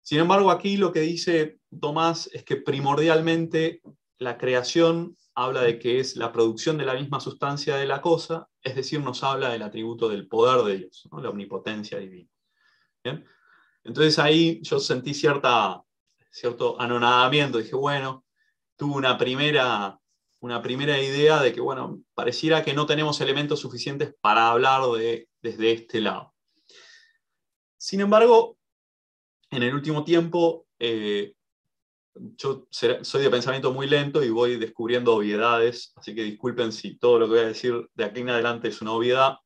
Sin embargo, aquí lo que dice Tomás es que primordialmente la creación habla de que es la producción de la misma sustancia de la cosa, es decir, nos habla del atributo del poder de Dios, la omnipotencia divina. Entonces ahí yo sentí cierta, cierto anonadamiento, dije, bueno, tuve una primera, una primera idea de que, bueno, pareciera que no tenemos elementos suficientes para hablar de, desde este lado. Sin embargo, en el último tiempo eh, yo soy de pensamiento muy lento y voy descubriendo obviedades, así que disculpen si todo lo que voy a decir de aquí en adelante es una obviedad,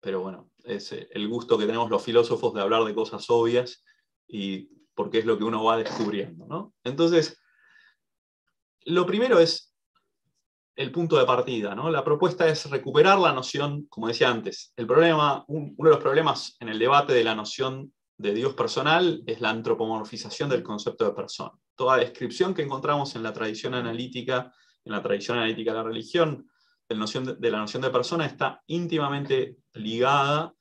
pero bueno, es eh, el gusto que tenemos los filósofos de hablar de cosas obvias y porque es lo que uno va descubriendo. ¿no? Entonces, lo primero es el punto de partida. ¿no? La propuesta es recuperar la noción, como decía antes, el problema, uno de los problemas en el debate de la noción de Dios personal es la antropomorfización del concepto de persona. Toda descripción que encontramos en la tradición analítica, en la tradición analítica de la religión, de la noción de, persona está íntimamente ligada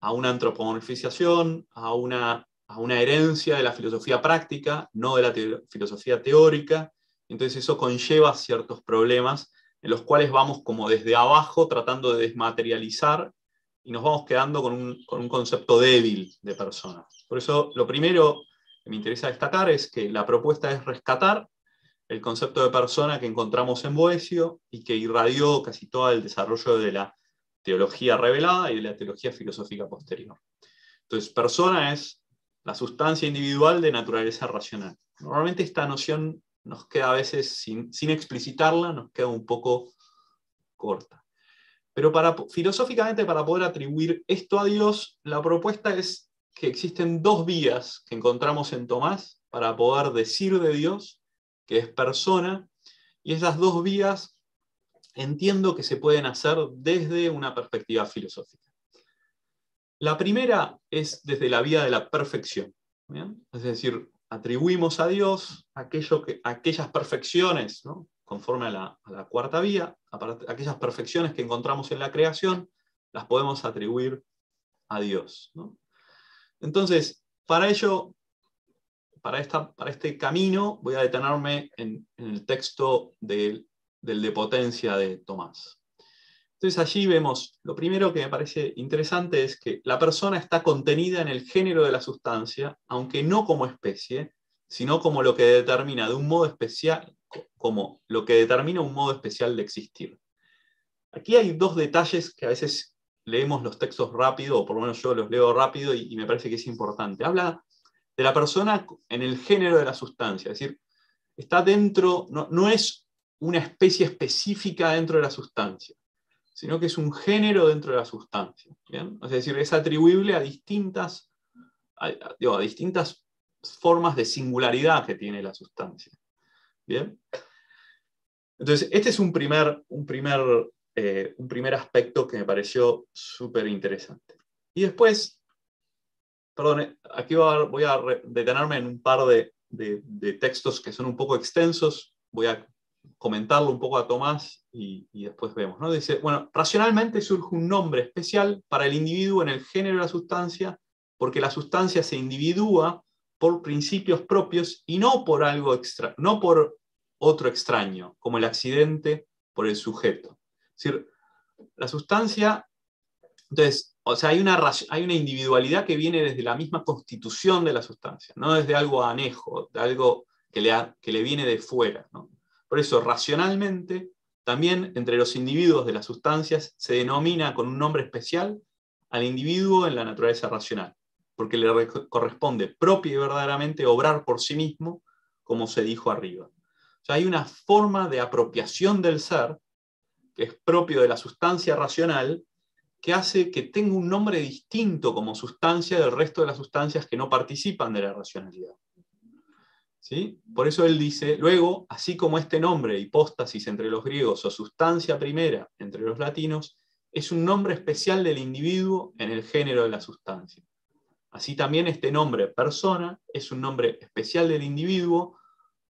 a una antropomorfización, a una, a una herencia de la filosofía práctica, no de la filosofía teórica. Entonces eso conlleva ciertos problemas en los cuales vamos como desde abajo tratando de desmaterializar y nos vamos quedando con un, concepto débil de persona. Por eso, lo primero que me interesa destacar es que la propuesta es rescatar el concepto de persona que encontramos en Boesio y que irradió casi todo el desarrollo de la teología revelada y de la teología filosófica posterior. Entonces, persona es la sustancia individual de naturaleza racional. Normalmente esta noción nos queda a veces, sin, sin explicitarla, nos queda un poco corta. Pero para, filosóficamente, para poder atribuir esto a Dios, la propuesta es que existen dos vías que encontramos en Tomás para poder decir de Dios que es persona, y esas dos vías entiendo que se pueden hacer desde una perspectiva filosófica. La primera es desde la vía de la perfección, es decir, atribuimos a Dios aquello que, aquellas perfecciones ¿no? Conforme a la, cuarta vía, aquellas perfecciones que encontramos en la creación, las podemos atribuir a Dios. Entonces, para ello, para, esta, para, este camino, voy a detenerme en, el texto del de potencia de Tomás. Entonces allí vemos, lo primero que me parece interesante es que la persona está contenida en el género de la sustancia, aunque no como especie, sino como lo que determina de un modo especial, como lo que determina un modo especial de existir. Aquí hay dos detalles que a veces leemos los textos rápido, o por lo menos yo los leo rápido y, me parece que es importante. Habla de la persona en el género de la sustancia, es decir, está dentro, no, no es una especie específica dentro de la sustancia, sino que es un género dentro de la sustancia. Es decir, es atribuible a distintas, a, distintas formas de singularidad que tiene la sustancia. ¿Bien? Entonces, este es un primer, un primer, eh, un primer aspecto que me pareció súper interesante. Y después, perdón, aquí voy a, detenerme en un par de, de textos que son un poco extensos. Voy a comentarlo un poco a Tomás y, después vemos. ¿no? Dice, bueno, racionalmente surge un nombre especial para el individuo en el género de la sustancia, porque la sustancia se individúa por principios propios y no por algo extra, no por otro extraño, como el accidente por el sujeto. Es decir, la sustancia, entonces, o sea, hay una, hay una individualidad que viene desde la misma constitución de la sustancia, no desde algo anejo, de algo que le, que le viene de fuera. Por eso, racionalmente, también entre los individuos de las sustancias se denomina con un nombre especial al individuo en la naturaleza racional, porque le corresponde propio y verdaderamente obrar por sí mismo, como se dijo arriba. O sea, hay una forma de apropiación del ser que es propio de la sustancia racional, que hace que tenga un nombre distinto como sustancia del resto de las sustancias que no participan de la racionalidad. Por eso él dice, luego, así como este nombre, hipóstasis entre los griegos o sustancia primera entre los latinos, es un nombre especial del individuo en el género de la sustancia. Así también este nombre persona es un nombre especial del individuo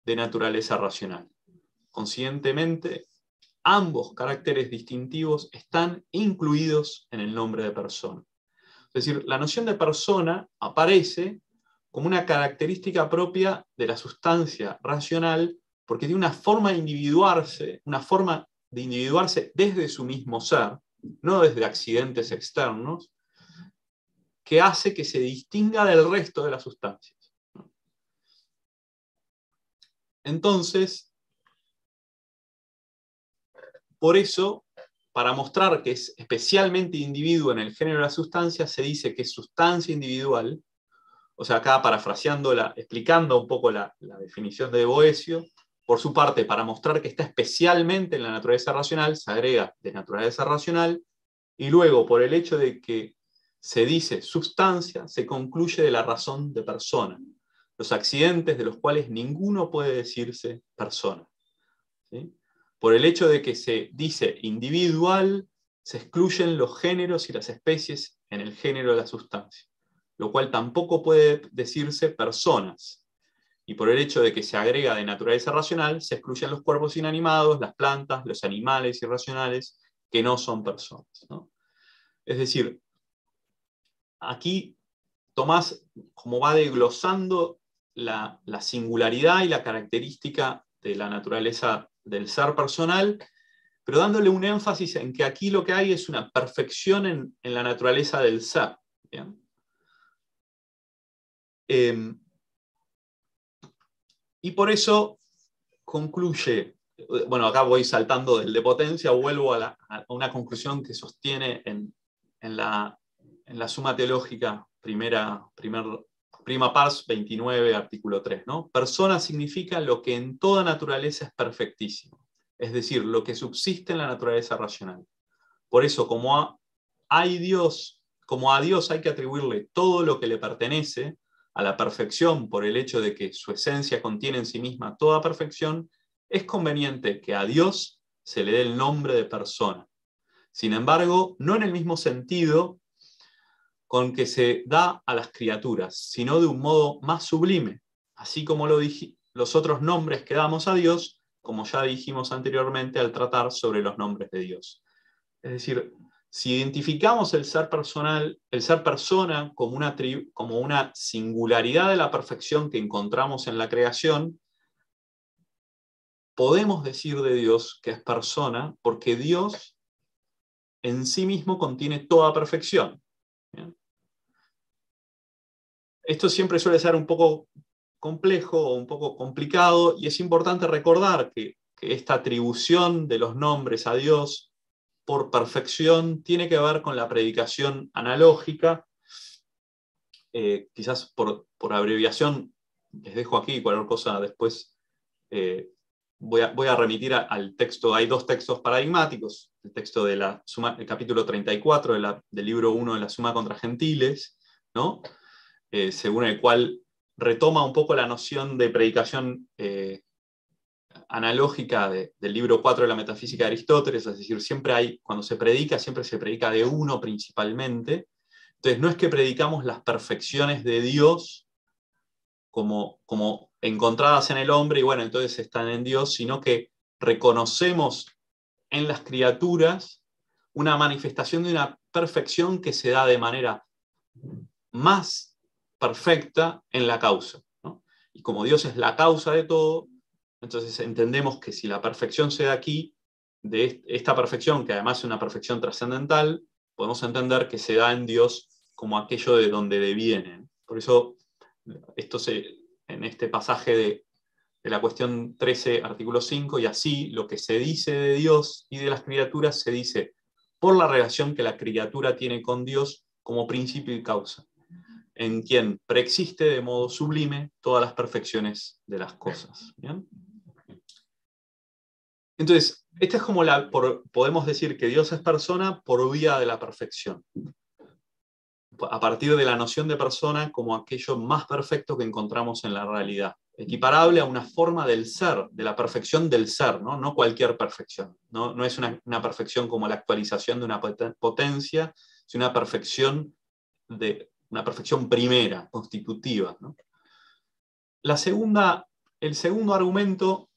de naturaleza racional. Conscientemente, ambos caracteres distintivos están incluidos en el nombre de persona. Es decir, la noción de persona aparece como una característica propia de la sustancia racional, porque tiene una forma de individuarse, una forma de individuarse desde su mismo ser, no desde accidentes externos, que hace que se distinga del resto de las sustancias. Entonces, por eso, para mostrar que es especialmente individuo en el género de la sustancia, se dice que es sustancia individual. O sea, acá parafraseándola, explicando un poco la, definición de Boesio, por su parte, para mostrar que está especialmente en la naturaleza racional, se agrega de naturaleza racional, y luego, por el hecho de que se dice sustancia, se concluye de la razón de persona, los accidentes de los cuales ninguno puede decirse persona. Por el hecho de que se dice individual, se excluyen los géneros y las especies en el género de la sustancia lo cual tampoco puede decirse personas. Y por el hecho de que se agrega de naturaleza racional, se excluyen los cuerpos inanimados, las plantas, los animales irracionales, que no son personas. Es decir, aquí Tomás, como va desglosando la, la, singularidad y la característica de la naturaleza del ser personal, pero dándole un énfasis en que aquí lo que hay es una perfección en, en la naturaleza del ser. Em, y por eso concluye, bueno, acá voy saltando del de potencia, vuelvo a, una conclusión que sostiene en, la, en, la, suma teológica, primera, primer, prima pars 29, artículo 3. ¿no? Persona significa lo que en toda naturaleza es perfectísimo, es decir, lo que subsiste en la naturaleza racional. Por eso, como hay Dios, como a Dios hay que atribuirle todo lo que le pertenece, a la perfección por el hecho de que su esencia contiene en sí misma toda perfección, es conveniente que a Dios se le dé el nombre de persona. Sin embargo, no en el mismo sentido con que se da a las criaturas, sino de un modo más sublime, así como lo los otros nombres que damos a Dios, como ya dijimos anteriormente al tratar sobre los nombres de Dios. Es decir, si identificamos el ser personal, el ser persona como una singularidad de la perfección que encontramos en la creación, podemos decir de Dios que es persona porque Dios en sí mismo contiene toda perfección. Esto siempre suele ser un poco complejo o un poco complicado y es importante recordar que, esta atribución de los nombres a Dios por perfección tiene que ver con la predicación analógica. Eh, quizás por, abreviación les dejo aquí, cualquier cosa después eh, voy, a, remitir al texto. Hay dos textos paradigmáticos, el texto del capítulo 34 del libro 1 de la Suma contra Gentiles, ¿no? Eh, según el cual retoma un poco la noción de predicación eh, analógica del libro 4 de la metafísica de Aristóteles, es decir, siempre hay, cuando se predica, siempre se predica de uno principalmente. Entonces, no es que predicamos las perfecciones de Dios como, como encontradas en el hombre y bueno, entonces están en Dios, sino que reconocemos en las criaturas una manifestación de una perfección que se da de manera más perfecta en la causa. Y como Dios es la causa de todo, entonces entendemos que si la perfección se da aquí, de esta perfección, que además es una perfección trascendental, podemos entender que se da en Dios como aquello de donde deviene. Por eso, esto se, en este pasaje de, de la cuestión 13, artículo 5, y así lo que se dice de Dios y de las criaturas se dice por la relación que la criatura tiene con Dios como principio y causa en quien preexiste de modo sublime todas las perfecciones de las cosas. Entonces, esta es como la, podemos decir que Dios es persona por vía de la perfección. A partir de la noción de persona como aquello más perfecto que encontramos en la realidad. Equiparable a una forma del ser, de la perfección del ser, no, no cualquier perfección. No, no es una, una perfección como la actualización de una potencia, sino una perfección de, una perfección primera, constitutiva. La segunda, el segundo argumento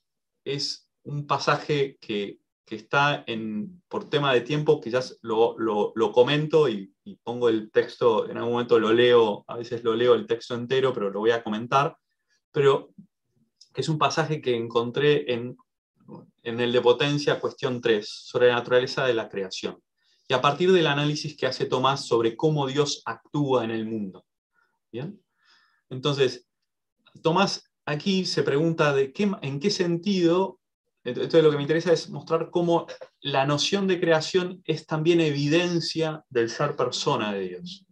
es un pasaje que, está en, por tema de tiempo, quizás lo, lo, comento y, pongo el texto, en algún momento lo leo, a veces lo leo el texto entero, pero lo voy a comentar, pero es un pasaje que encontré en, en el de potencia, cuestión 3, sobre la naturaleza de la creación y a partir del análisis que hace Tomás sobre cómo Dios actúa en el mundo. ¿Bien? Entonces, Tomás aquí se pregunta de qué, en qué sentido, entonces lo que me interesa es mostrar cómo la noción de creación es también evidencia del ser persona de Dios.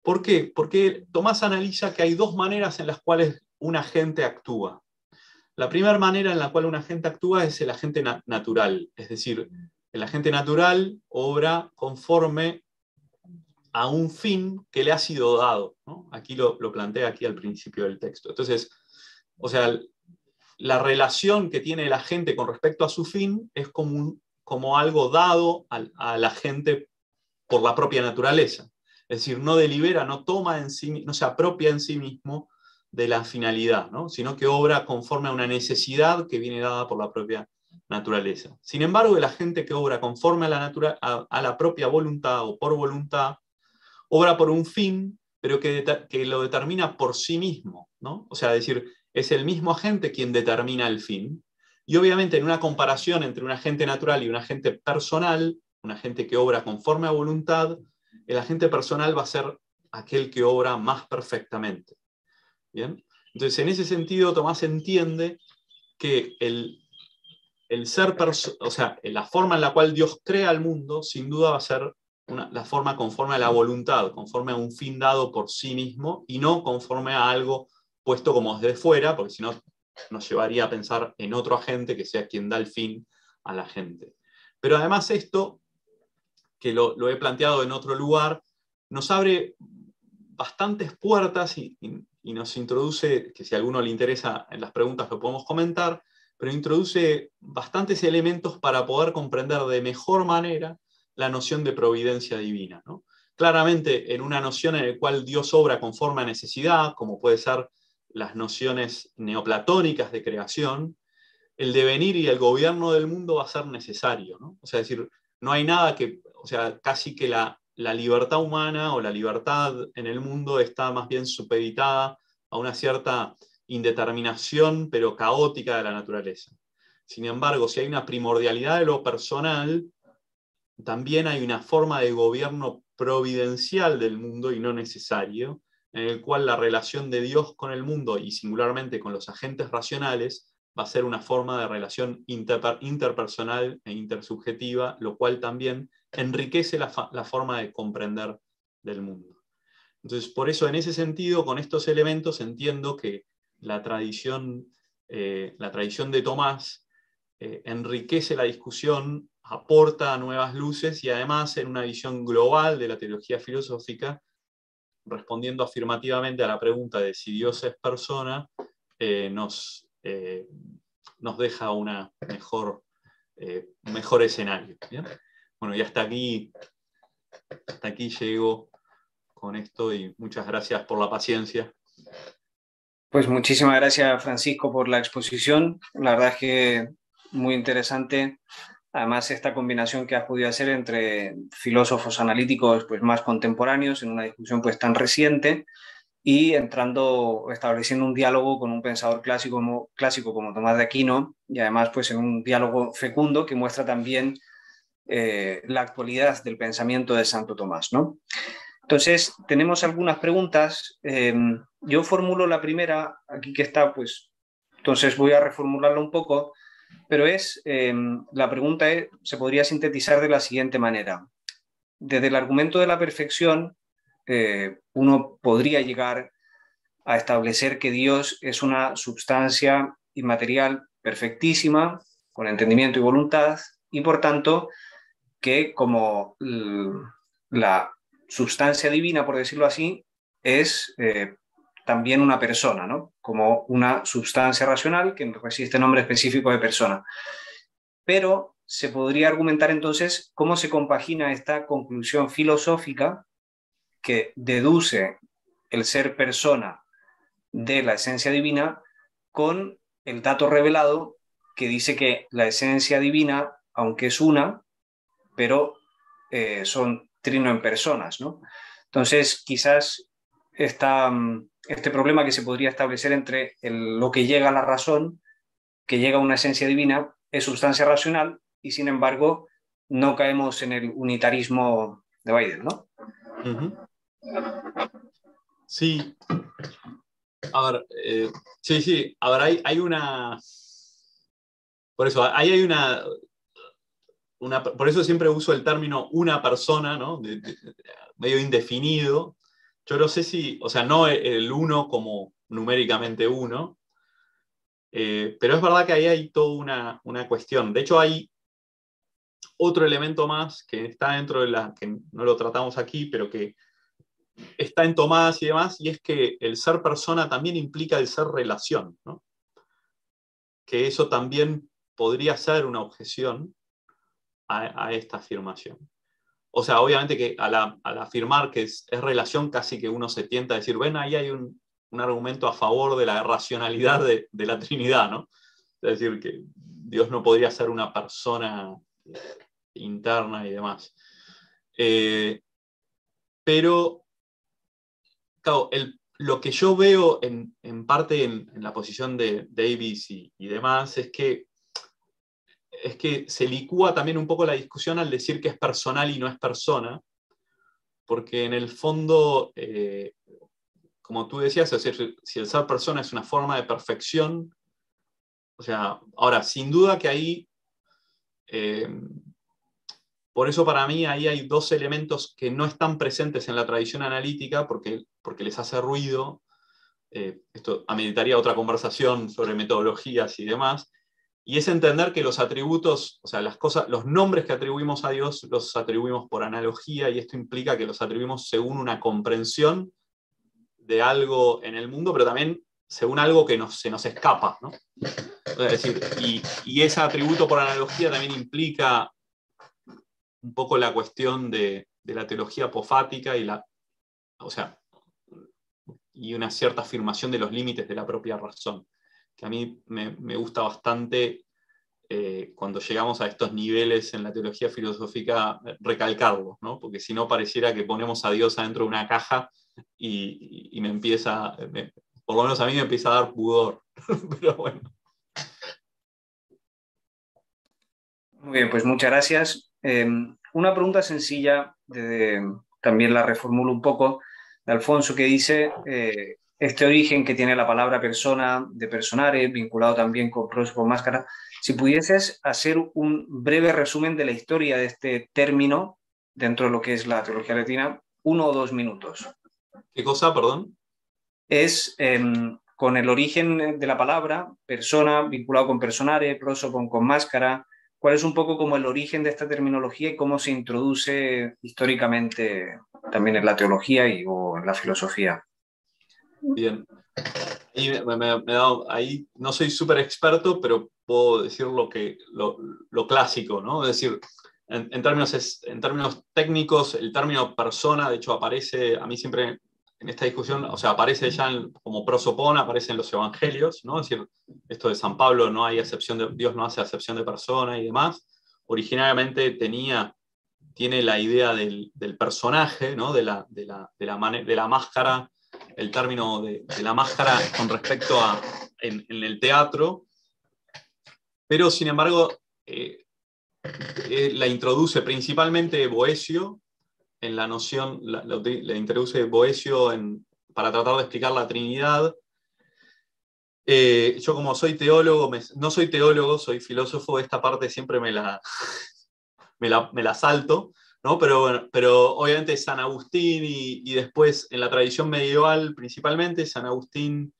¿Por qué? Porque Tomás analiza que hay dos maneras en las cuales un agente actúa. La primera manera en la cual un agente actúa es el agente natural, es decir, el agente natural obra conforme a un fin que le ha sido dado. Aquí lo, plantea aquí al principio del texto. Entonces, o sea, la relación que tiene el agente con respecto a su fin es como, como algo dado al, a la gente por la propia naturaleza. Es decir, no delibera, no toma en sí, no se apropia en sí mismo de la finalidad, sino que obra conforme a una necesidad que viene dada por la propia naturaleza. Sin embargo, la gente que obra conforme a la, a, la propia voluntad o por voluntad, obra por un fin, pero que, que, lo determina por sí mismo. ¿no? O sea, decir, es el mismo agente quien determina el fin. Y obviamente en una comparación entre un agente natural y un agente personal, un agente que obra conforme a voluntad, el agente personal va a ser aquel que obra más perfectamente. ¿Bien? Entonces, en ese sentido, Tomás entiende que el, el ser, o sea, la forma en la cual Dios crea el mundo, sin duda va a ser la forma conforme a la voluntad, conforme a un fin dado por sí mismo y no conforme a algo puesto como desde fuera, porque si no nos llevaría a pensar en otro agente que sea quien da el fin a la gente. Pero además esto, que lo, he planteado en otro lugar, nos abre bastantes puertas y, y, nos introduce, que si a alguno le interesa en las preguntas lo podemos comentar, pero introduce bastantes elementos para poder comprender de mejor manera la noción de providencia divina. Claramente, en una noción en la cual Dios obra conforme a necesidad, como puede ser las nociones neoplatónicas de creación, el devenir y el gobierno del mundo va a ser necesario. O sea, decir, no hay nada que, o sea, casi que la, la libertad humana o la libertad en el mundo está más bien supeditada a una cierta indeterminación, pero caótica de la naturaleza. Sin embargo, si hay una primordialidad de lo personal, también hay una forma de gobierno providencial del mundo y no necesario, en el cual la relación de Dios con el mundo y singularmente con los agentes racionales va a ser una forma de relación interpersonal e intersubjetiva, lo cual también enriquece la, forma de comprender del mundo. Entonces, por eso, en ese sentido, con estos elementos entiendo que la tradición, eh, la tradición de Tomás eh, enriquece la discusión, aporta nuevas luces y además en una visión global de la teología filosófica, respondiendo afirmativamente a la pregunta de si Dios es persona, eh, nos, nos deja una mejor, eh, mejor escenario. Bueno, y hasta aquí, hasta aquí llego con esto y muchas gracias por la paciencia. Pues muchísimas gracias, Francisco, por la exposición. La verdad es que muy interesante. Además, esta combinación que has podido hacer entre filósofos analíticos pues, más contemporáneos en una discusión pues, tan reciente y entrando, estableciendo un diálogo con un pensador clásico como, clásico como Tomás de Aquino y además pues en un diálogo fecundo que muestra también eh, la actualidad del pensamiento de Santo Tomás. ¿no? Entonces, tenemos algunas preguntas. Eh, yo formulo la primera, aquí que está, pues, entonces voy a reformularla un poco, pero es, eh, la pregunta se podría sintetizar de la siguiente manera. Desde el argumento de la perfección, eh, uno podría llegar a establecer que Dios es una sustancia inmaterial perfectísima, con entendimiento y voluntad, y por tanto que como la sustancia divina, por decirlo así, es eh, también una persona, ¿no? como una sustancia racional que resiste nombre específico de persona. Pero se podría argumentar entonces cómo se compagina esta conclusión filosófica que deduce el ser persona de la esencia divina con el dato revelado que dice que la esencia divina, aunque es una, pero eh, son trino en personas, ¿no? Entonces, quizás mm, este problema que se podría establecer entre lo que llega a la razón, que llega a una esencia divina, es sustancia racional y sin embargo no caemos en el unitarismo de Biden, ¿no? Sí. A ver, eh, sí, sí. A ver, hay, hay, una. Por eso, hay una, una. Por eso siempre uso el término una persona, ¿no? medio indefinido. Yo no sé si. O sea, no el uno como numéricamente uno. Eh, pero es verdad que ahí hay toda una, una cuestión. De hecho, hay otro elemento más que está dentro de la. que no lo tratamos aquí, pero que está en Tomás y demás, y es que el ser persona también implica el ser relación, ¿no? que eso también podría ser una objeción a, esta afirmación. O sea, obviamente que al, afirmar que es, relación, casi que uno se tienta a decir, bueno, ahí hay un, argumento a favor de la racionalidad de, la Trinidad, ¿no? Es decir, que Dios no podría ser una persona interna y demás. Eh, pero claro, lo que yo veo en, parte en, la posición de Davis y, demás es que, es que se licúa también un poco la discusión al decir que es personal y no es persona, porque en el fondo, eh, como tú decías, si el ser persona es una forma de perfección, o sea, ahora, sin duda que ahí eh, por eso para mí ahí hay dos elementos que no están presentes en la tradición analítica porque, porque les hace ruido. Eh, esto ameritaría otra conversación sobre metodologías y demás. Y es entender que los atributos, o sea, las cosas, los nombres que atribuimos a Dios los atribuimos por analogía y esto implica que los atribuimos según una comprensión de algo en el mundo, pero también según algo que se nos escapa. ¿no? Y, y ese atributo por analogía también implica un poco la cuestión de, la teología apofática y, la, o sea, y una cierta afirmación de los límites de la propia razón, que a mí me, gusta bastante eh, cuando llegamos a estos niveles en la teología filosófica recalcarlo, ¿no? porque si no pareciera que ponemos a Dios adentro de una caja y, me empieza, por lo menos a mí me empieza a dar pudor, pero bueno. Muy bien, pues muchas gracias. Em, una pregunta sencilla, también la reformulo un poco, de Alfonso, que dice eh, este origen que tiene la palabra persona de personare, vinculado también con pros con máscara. Si pudieses hacer un breve resumen de la historia de este término dentro de lo que es la teología latina, uno o dos minutos. ¿Qué cosa, perdón? Es em, con el origen de la palabra, persona, vinculado con personare, proso con, con máscara, cuál es un poco como el origen de esta terminología y cómo se introduce históricamente también en la teología y, o en la filosofía. Bien. Y me, ahí no soy súper experto, pero puedo decir lo, que, lo, clásico, ¿no? Es decir, en, términos, en términos técnicos, el término persona, de hecho, aparece, a mí siempre en esta discusión, o sea, aparece ya como prosopón, aparece en los evangelios, ¿no? Es decir, esto de San Pablo, no hay excepción de, Dios no hace acepción de persona y demás. Originariamente tenía, tiene la idea del, personaje, ¿no? De la, de la, de la, de la máscara, el término de, la máscara con respecto a en, el teatro, pero sin embargo eh, eh, la introduce principalmente Boesio en la noción, la, introduce Boesio para tratar de explicar la Trinidad. Eh, yo como soy teólogo, no soy teólogo, soy filósofo, esta parte siempre me la, me la, salto, ¿no? pero, bueno, pero obviamente San Agustín y, y, después en la tradición medieval principalmente, San Agustín,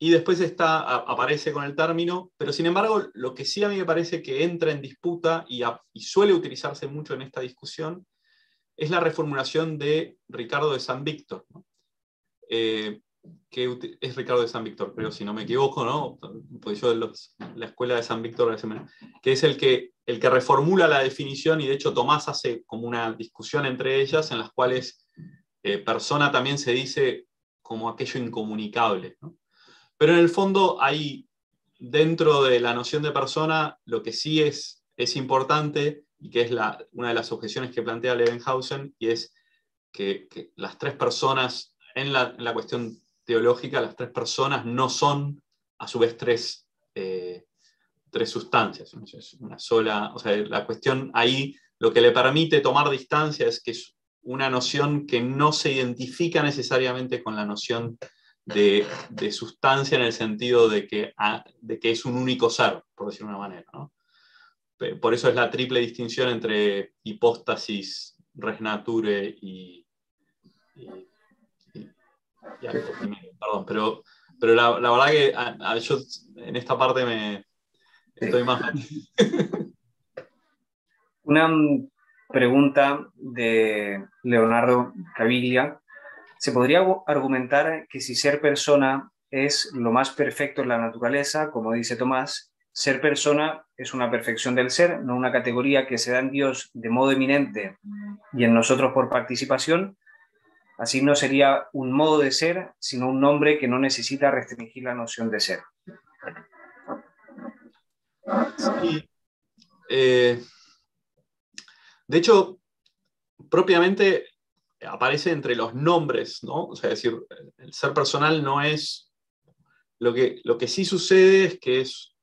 y después está, aparece con el término, pero sin embargo lo que sí a mí me parece que entra en disputa y, y suele utilizarse mucho en esta discusión es la reformulación de Ricardo de San Víctor, eh, que es Ricardo de San Víctor, pero si no me equivoco, ¿no? pues yo de la escuela de San Víctor, que es el que, el que reformula la definición y de hecho Tomás hace como una discusión entre ellas en las cuales eh, persona también se dice como aquello incomunicable. Pero en el fondo hay, dentro de la noción de persona, lo que sí es, es importante y que es una de las objeciones que plantea Levenhausen, y es que, las tres personas, en la, en la, cuestión teológica, las tres personas no son a su vez tres, eh, tres sustancias, es una sola, o sea, la cuestión ahí, lo que le permite tomar distancia es que es una noción que no se identifica necesariamente con la noción de, de sustancia en el sentido de que, ah, de que es un único ser, por decirlo de una manera. ¿no? por eso es la triple distinción entre hipóstasis, res nature y, perdón, pero, pero la, verdad que yo en esta parte me estoy más... Una pregunta de Leonardo Caviglia. ¿Se podría argumentar que si ser persona es lo más perfecto en la naturaleza, como dice Tomás, ser persona es una perfección del ser, no una categoría que se da en Dios de modo eminente y en nosotros por participación. Así no sería un modo de ser, sino un nombre que no necesita restringir la noción de ser. Eh, de hecho, propiamente aparece entre los nombres, ¿no? O sea, decir, el ser personal no es. Lo que, lo que sí sucede es que es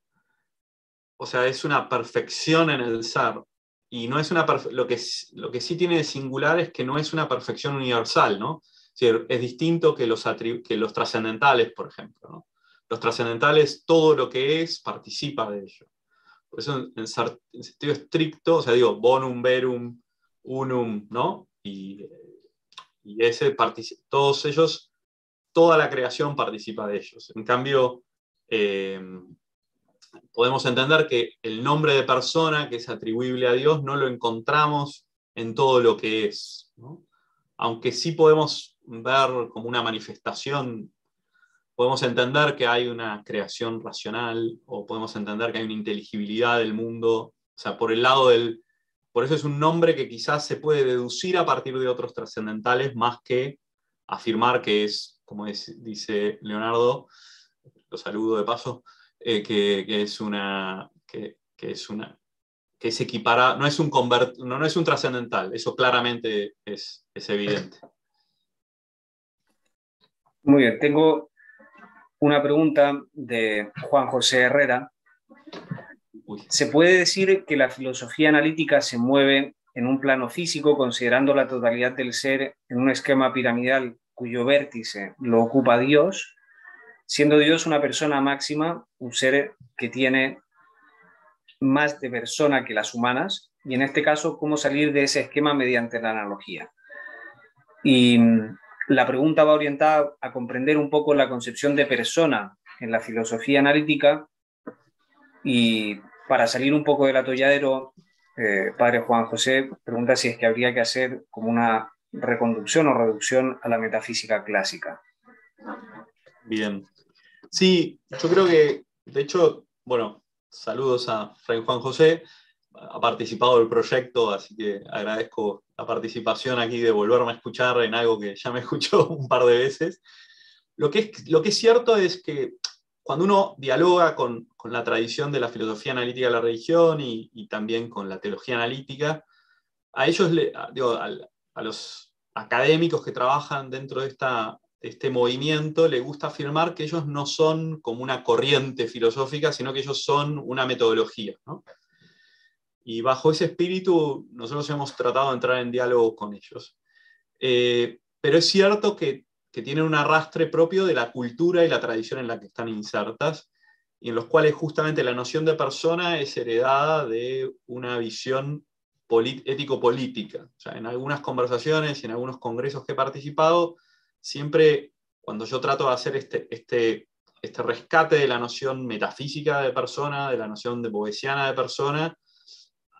o sea, es una perfección en el ser. Y no es una lo, que, lo que sí tiene de singular es que no es una perfección universal, ¿no? Es, distinto que los, que los trascendentales, por ejemplo. Los trascendentales, todo lo que es, participa de ello. Por eso, en, sentido estricto, o sea, digo, bonum, verum, unum, ¿no? Y, y ese, todos ellos, toda la creación participa de ellos. En cambio, eh, podemos entender que el nombre de persona que es atribuible a Dios no lo encontramos en todo lo que es, aunque sí podemos ver como una manifestación, podemos entender que hay una creación racional o podemos entender que hay una inteligibilidad del mundo, o sea, por el lado del... Por eso es un nombre que quizás se puede deducir a partir de otros trascendentales más que afirmar que es, como dice Leonardo, lo saludo de paso, eh, que, es una, que, es una, que se equipara, no es un, no, no es un trascendental, eso claramente es, es evidente. Muy bien, tengo una pregunta de Juan José Herrera. ¿Se puede decir que la filosofía analítica se mueve en un plano físico, considerando la totalidad del ser en un esquema piramidal cuyo vértice lo ocupa Dios, siendo Dios una persona máxima, un ser que tiene más de persona que las humanas, y en este caso, cómo salir de ese esquema mediante la analogía. Y la pregunta va orientada a comprender un poco la concepción de persona en la filosofía analítica y para salir un poco del atolladero, eh, padre Juan José pregunta si es que habría que hacer como una reconducción o reducción a la metafísica clásica. Bien. Sí, yo creo que, de hecho, bueno, saludos a Fray Juan José, ha participado del proyecto, así que agradezco la participación aquí de volverme a escuchar en algo que ya me escuchó un par de veces. Lo que es, lo que es cierto es que cuando uno dialoga con, con la tradición de la filosofía analítica de la religión y, también con la teología analítica, a ellos, le, a, a, los académicos que trabajan dentro de, esta, este movimiento, le gusta afirmar que ellos no son como una corriente filosófica, sino que ellos son una metodología. ¿no? Y bajo ese espíritu nosotros hemos tratado de entrar en diálogo con ellos. Eh, pero es cierto que, que, tienen un arrastre propio de la cultura y la tradición en la que están insertas, y en los cuales justamente la noción de persona es heredada de una visión ético-política. En algunas conversaciones y en algunos congresos que he participado, siempre cuando yo trato de hacer este, este, este rescate de la noción metafísica de persona, de la noción de boesiana de persona,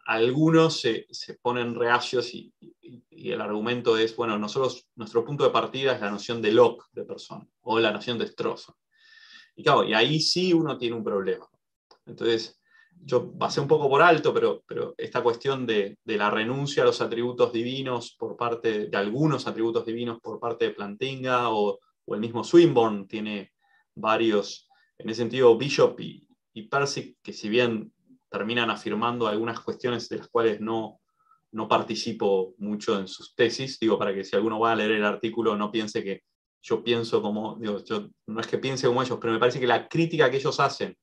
algunos se, se ponen reacios y, el argumento es, bueno, nosotros, nuestro punto de partida es la noción de Locke de persona, o la noción de Stroza. Y claro, y ahí sí uno tiene un problema. Entonces, yo pasé un poco por alto, pero, pero esta cuestión de, de, la renuncia a los atributos divinos por parte de algunos atributos divinos por parte de Plantinga o, o el mismo Swinburne tiene varios, en ese sentido, Bishop y, y Percy, que si bien terminan afirmando algunas cuestiones de las cuales no, no participo mucho en sus tesis, digo, para que si alguno va a leer el artículo no piense que yo pienso como, digo, yo, no es que piense como ellos, pero me parece que la crítica que ellos hacen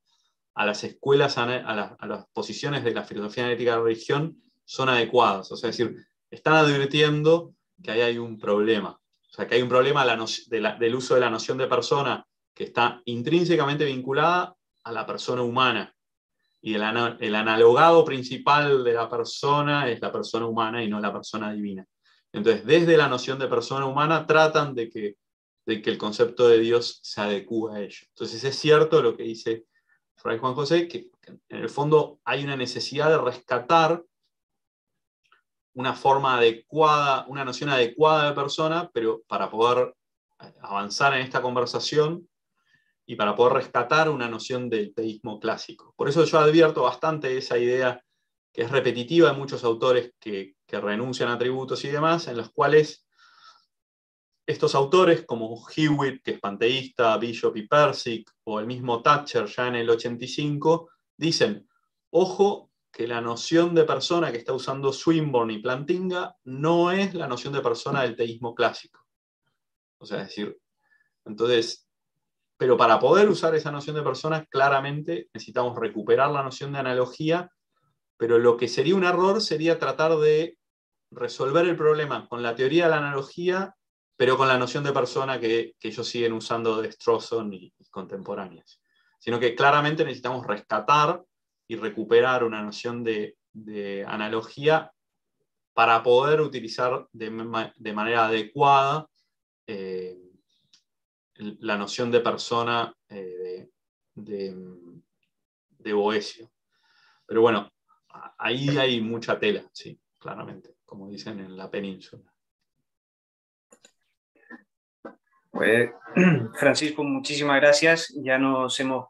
a las escuelas, a, la, a las posiciones de la filosofía analítica de la religión son adecuadas. O sea, es decir, están advirtiendo que ahí hay un problema. O sea, que hay un problema de la, del uso de la noción de persona que está intrínsecamente vinculada a la persona humana y el, el, analogado principal de la persona es la persona humana y no la persona divina. Entonces, desde la noción de persona humana tratan de que, de que el concepto de Dios se adecúe a ello. Entonces, es cierto lo que dice Fray Juan José, que en el fondo hay una necesidad de rescatar una forma adecuada, una noción adecuada de persona, pero para poder avanzar en esta conversación y para poder rescatar una noción del teísmo clásico. Por eso yo advierto bastante esa idea que es repetitiva de muchos autores que, renuncian a atributos y demás, en los cuales estos autores como Hewitt, que es panteísta, Bishop y Persic, o el mismo Thatcher ya en el 85, dicen, ojo que la noción de persona que está usando Swinburne y Plantinga no es la noción de persona del teísmo clásico. O sea, es decir, entonces pero para poder usar esa noción de persona, claramente necesitamos recuperar la noción de analogía, pero lo que sería un error sería tratar de resolver el problema con la teoría de la analogía, pero con la noción de persona que, ellos siguen usando de Strawson y, contemporáneas. Sino que claramente necesitamos rescatar y recuperar una noción de, analogía para poder utilizar de, de manera adecuada eh, la noción de persona eh, de, de, de, Boesio. Pero bueno, ahí hay mucha tela, sí, claramente, como dicen en la península. Pues, Francisco, muchísimas gracias. Ya nos hemos